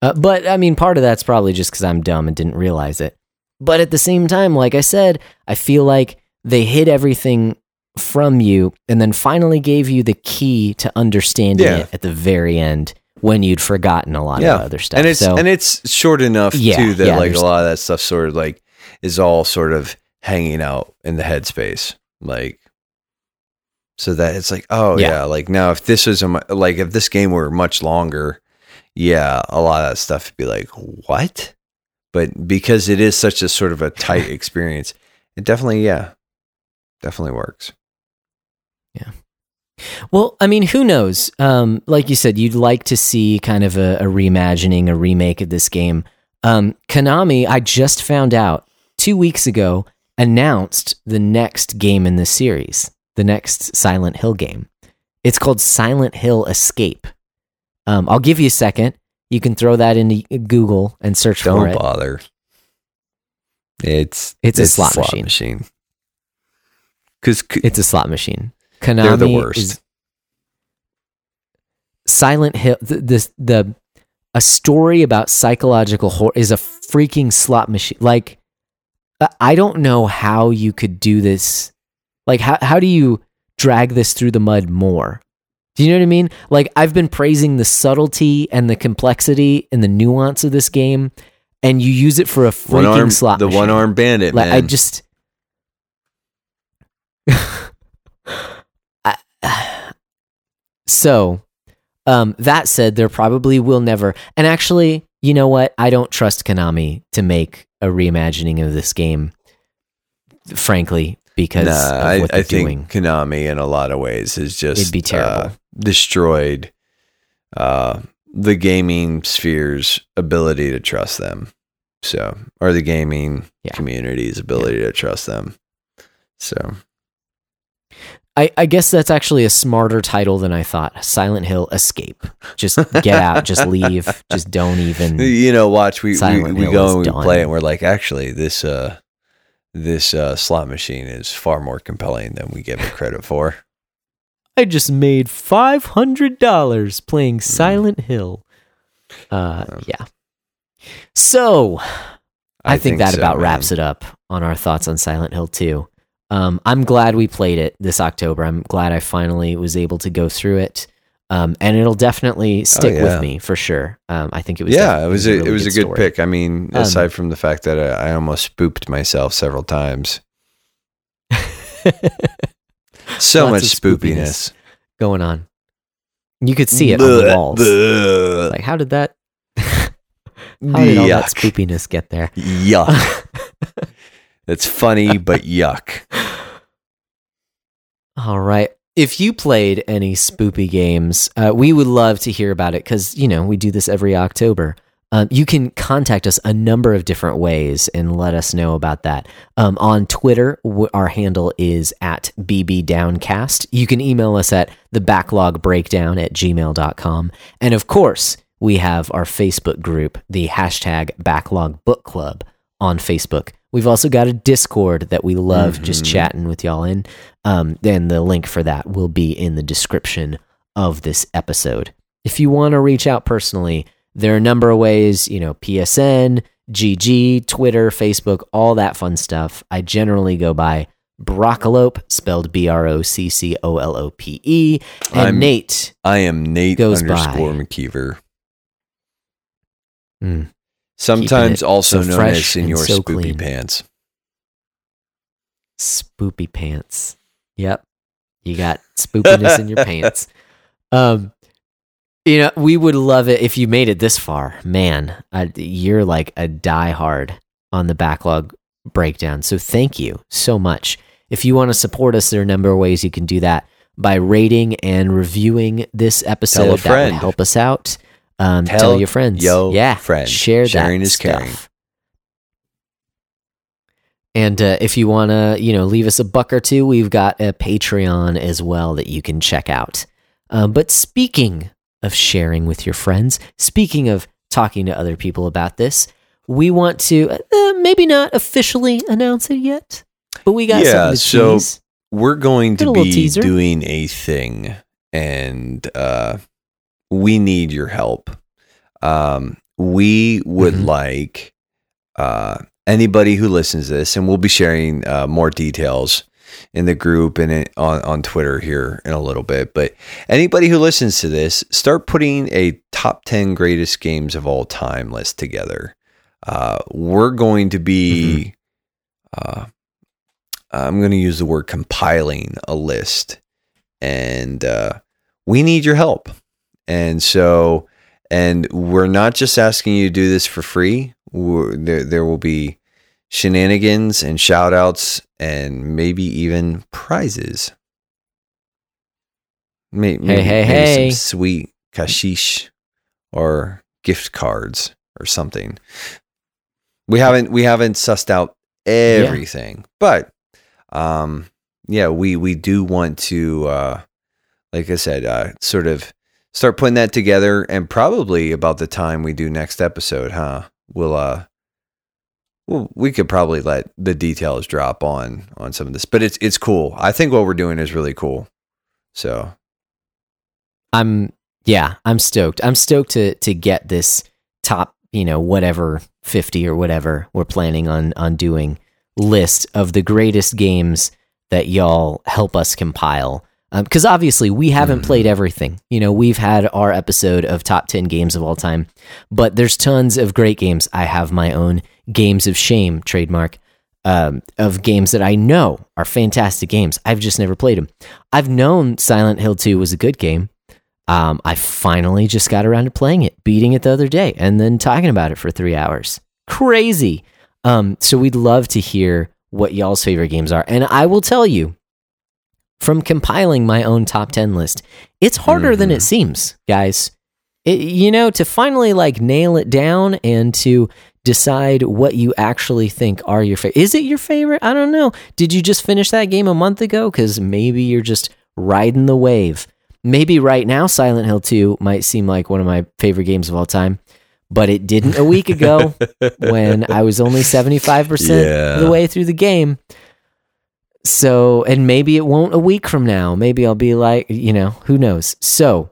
Uh, but I mean, part of that's probably just because I'm dumb and didn't realize it. But at the same time, like I said, I feel like they hid everything from you and then finally gave you the key to understanding Yeah. it at the very end when you'd forgotten a lot Yeah. of other stuff. and it's so, and it's short enough Yeah, too that yeah, like a lot of that stuff sort of like is all sort of hanging out in the headspace like so that it's like oh Yeah. yeah, like now if this was a like if this game were much longer yeah a lot of that stuff would be like what but because it is such a sort of a tight experience it definitely yeah definitely works Well, I mean, who knows? Um, like you said, you'd like to see kind of a, a reimagining, a remake of this game. Um, Konami, I just found out two weeks ago, announced the next game in the series, the next Silent Hill game. It's called Silent Hill Escape. Um, I'll give you a second. You can throw that into Google and search for it. don't bother it's It's a slot machine. machine because It's a slot machine. They're Konami the worst. is Silent Hill. The, the the a story about psychological horror is a freaking slot machine. Like I- I don't know how you could do this. Like how how do you drag this through the mud more? Do you know what I mean? Like I've been praising the subtlety and the complexity and the nuance of this game, and you use it for a freaking arm, slot. the machine. one arm bandit, Like man. I just so um that said there probably will never and actually you know what i don't trust konami to make a reimagining of this game frankly because nah, of I, what I they're think doing Konami in a lot of ways is just It'd be terrible. uh, destroyed uh, the gaming sphere's ability to trust them. So, or the gaming Yeah. community's ability to trust them. So, I, I guess that's actually a smarter title than i thought silent hill escape just get out just leave just don't even you know, watch we we, Silent we Hill go and we done. play and we're like, actually, this uh, this uh, slot machine is far more compelling than we give it credit for. I just made five hundred dollars playing Silent Hill. Uh, Um, yeah. So I, think, that so, about man. wraps it up on our thoughts on Silent Hill Two. Um, I'm glad we played it this October. I'm glad I finally was able to go through it. Um, and it'll definitely stick Oh, yeah. with me for sure. Um, I think it was. yeah, it was a, really it was a good story. pick. I mean, Um, aside from the fact that I, I almost spooked myself several times. So much of spoopiness. going on. You could see it on the walls. Bleh. Like, how did that? how did all that spoopiness get there? Yuck. That's funny, but yuck. All right. If you played any spoopy games, uh, we would love to hear about it because, you know, we do this every October. Um, you can contact us a number of different ways and let us know about that. Um, on Twitter, w- our handle is at bbdowncast. You can email us at the backlog breakdown at gmail.com. And of course, we have our Facebook group, the hashtag backlog book club on Facebook. We've also got a Discord that we love just Mhm. chatting with y'all in. Um, then the link for that will be in the description of this episode. If you want to reach out personally, there are a number of ways, you know, PSN, GG, Twitter, Facebook, all that fun stuff. I generally go by Broccolope, spelled B R O C C O L O P E. And I'm- Nate, I am Nate Goes by. underscore McKeever. mm, Sometimes also so known as in your so spoopy clean. pants. Spoopy pants. Yep. You got spoopiness in your pants. Um, you know, we would love it if you made it this far. Man, I, you're like a diehard on the backlog breakdown. So thank you so much. If you want to support us, there are a number of ways you can do that by rating and reviewing this episode. That would help us out. Um, tell, Tell your friends. yo yeah, friend. Share Sharing that is stuff. caring. And uh, if you want to, you know, leave us a buck or two, we've got a Patreon as well that you can check out. Uh, but speaking of sharing with your friends, speaking of talking to other people about this, we want to uh, maybe not officially announce it yet, but we got Yeah, something to so- tease. We're going Got to be teaser. doing a thing, and uh, we need your help. Um, we would Mhm. like uh, anybody who listens to this, and we'll be sharing uh, more details in the group and it, on on Twitter here in a little bit. But anybody who listens to this, start putting a top ten greatest games of all time list together. Uh, we're going to be. Uh, I'm going to use the word compiling a list, and uh, we need your help. And so, and we're not just asking you to do this for free. We're, there, there will be shenanigans and shout outs and maybe even prizes. Maybe, hey, maybe hey. some sweet kashish or gift cards or something. We haven't we haven't sussed out everything, but um, yeah, we we do want to, uh, like I said, uh, sort of start putting that together, and probably about the time we do next episode, huh? We'll uh, well, we could probably let the details drop on on some of this, but it's it's cool. I think what we're doing is really cool. So I'm yeah, I'm stoked. I'm stoked to to get this top, you know, whatever 50 or whatever we're planning on on doing list of the greatest games that y'all help us compile. Because obviously we haven't played everything. You know, we've had our episode of top 10 games of all time, but there's tons of great games. I have my own games of shame trademark um, of games that I know are fantastic games. I've just never played them. I've known Silent Hill 2 was a good game. Um, I finally just got around to playing it, beating it the other day, and then talking about it for three hours. Crazy. Um, so we'd love to hear what y'all's favorite games are. And I will tell you, from compiling my own top 10 list, it's harder than it Mhm. seems, guys. It, you know, to finally like nail it down and to decide what you actually think are your favorite. Is it your favorite? I don't know. Did you just finish that game a month ago? Because maybe you're just riding the wave. Maybe right now, Silent Hill 2 might seem like one of my favorite games of all time, but it didn't a week ago when I was only 75% of the way through the game. So, and maybe it won't a week from now. Maybe I'll be like, you know, who knows? So,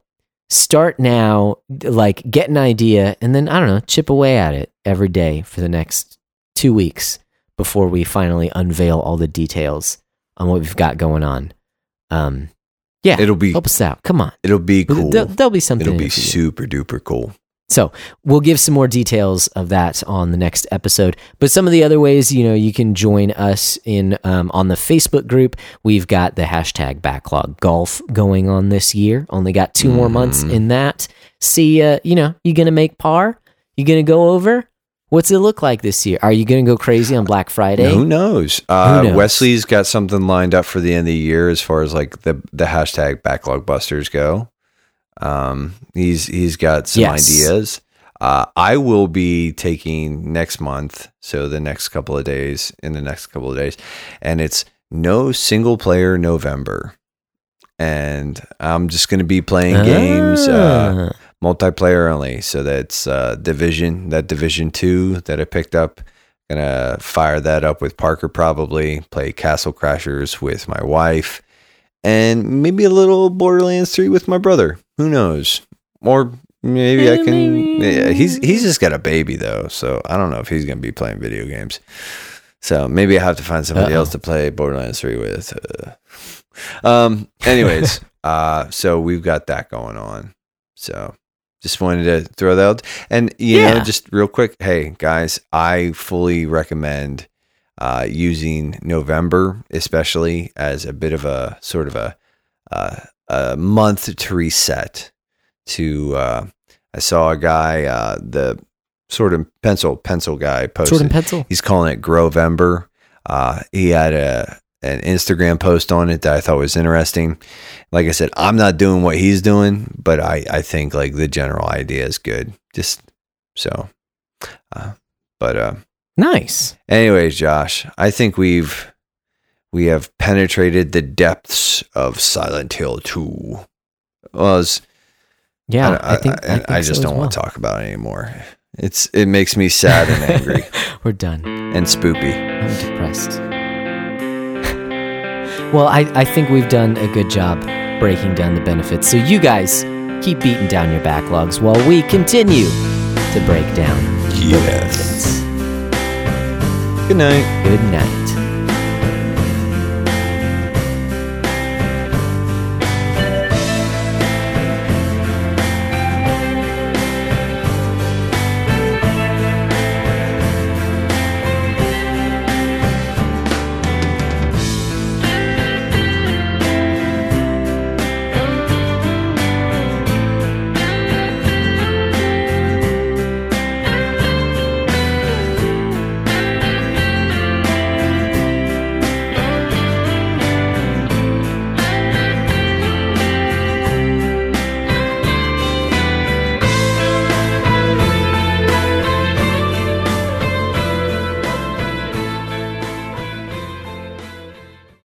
start now, like get an idea, and then I don't know, chip away at it every day for the next two weeks before we finally unveil all the details on what we've got going on. Um, yeah, it'll be help us out. Come on, it'll be cool. There, will be something. It'll be it for you. super duper cool. So we'll give some more details of that on the next episode. But some of the other ways, you know, you can join us in um, on the Facebook group. We've got the hashtag backlog golf going on this year. Only got two more months Mhm. in that. See, uh, you know, you gonna make par? You gonna go over? What's it look like this year? Are you gonna go crazy on Black Friday? Who knows? Uh, knows? Wesley's got something lined up for the end of the year as far as like the the hashtag backlog busters go. Um, he's he's got some Yes. ideas. Uh, I will be taking next month, so the next couple of days, in the next couple of days, and it's no single player November, and I'm just going to be playing games. Uh, Ah. multiplayer only. So that's uh, Division, that Division Two that I picked up. Gonna fire that up with Parker probably. Play Castle Crashers with my wife, and maybe a little Borderlands Three with my brother. Who knows? Or maybe I can. Yeah, he's he's just got a baby though, so I don't know if he's gonna be playing video games. So maybe I have to find somebody Uh-oh. else to play Borderlands Three with. Uh, um. Anyways, uh. So we've got that going on. So just wanted to throw that out. And you know, just real quick, hey guys, I fully recommend uh, using November, especially as a bit of a sort of a uh, a month to reset. To uh, I saw a guy, uh, the sort of pencil pencil guy posted. Sword and pencil. He's calling it Grovember. Uh, he had a an Instagram post on it that I thought was interesting. Like I said, I'm not doing what he's doing, but I, I think like the general idea is good. Just so, uh, but uh, Nice. anyways, Josh, I think we've we have penetrated the depths of Silent Hill 2. Well, it's- Yeah, I, I, think I, I just don't want to talk about it anymore. It's it makes me sad and angry We're done. and spoopy. I'm depressed. well, I, I think we've done a good job breaking down the benefits. So you guys keep beating down your backlogs while we continue to break down the Yes. benefits. Good night. Good night.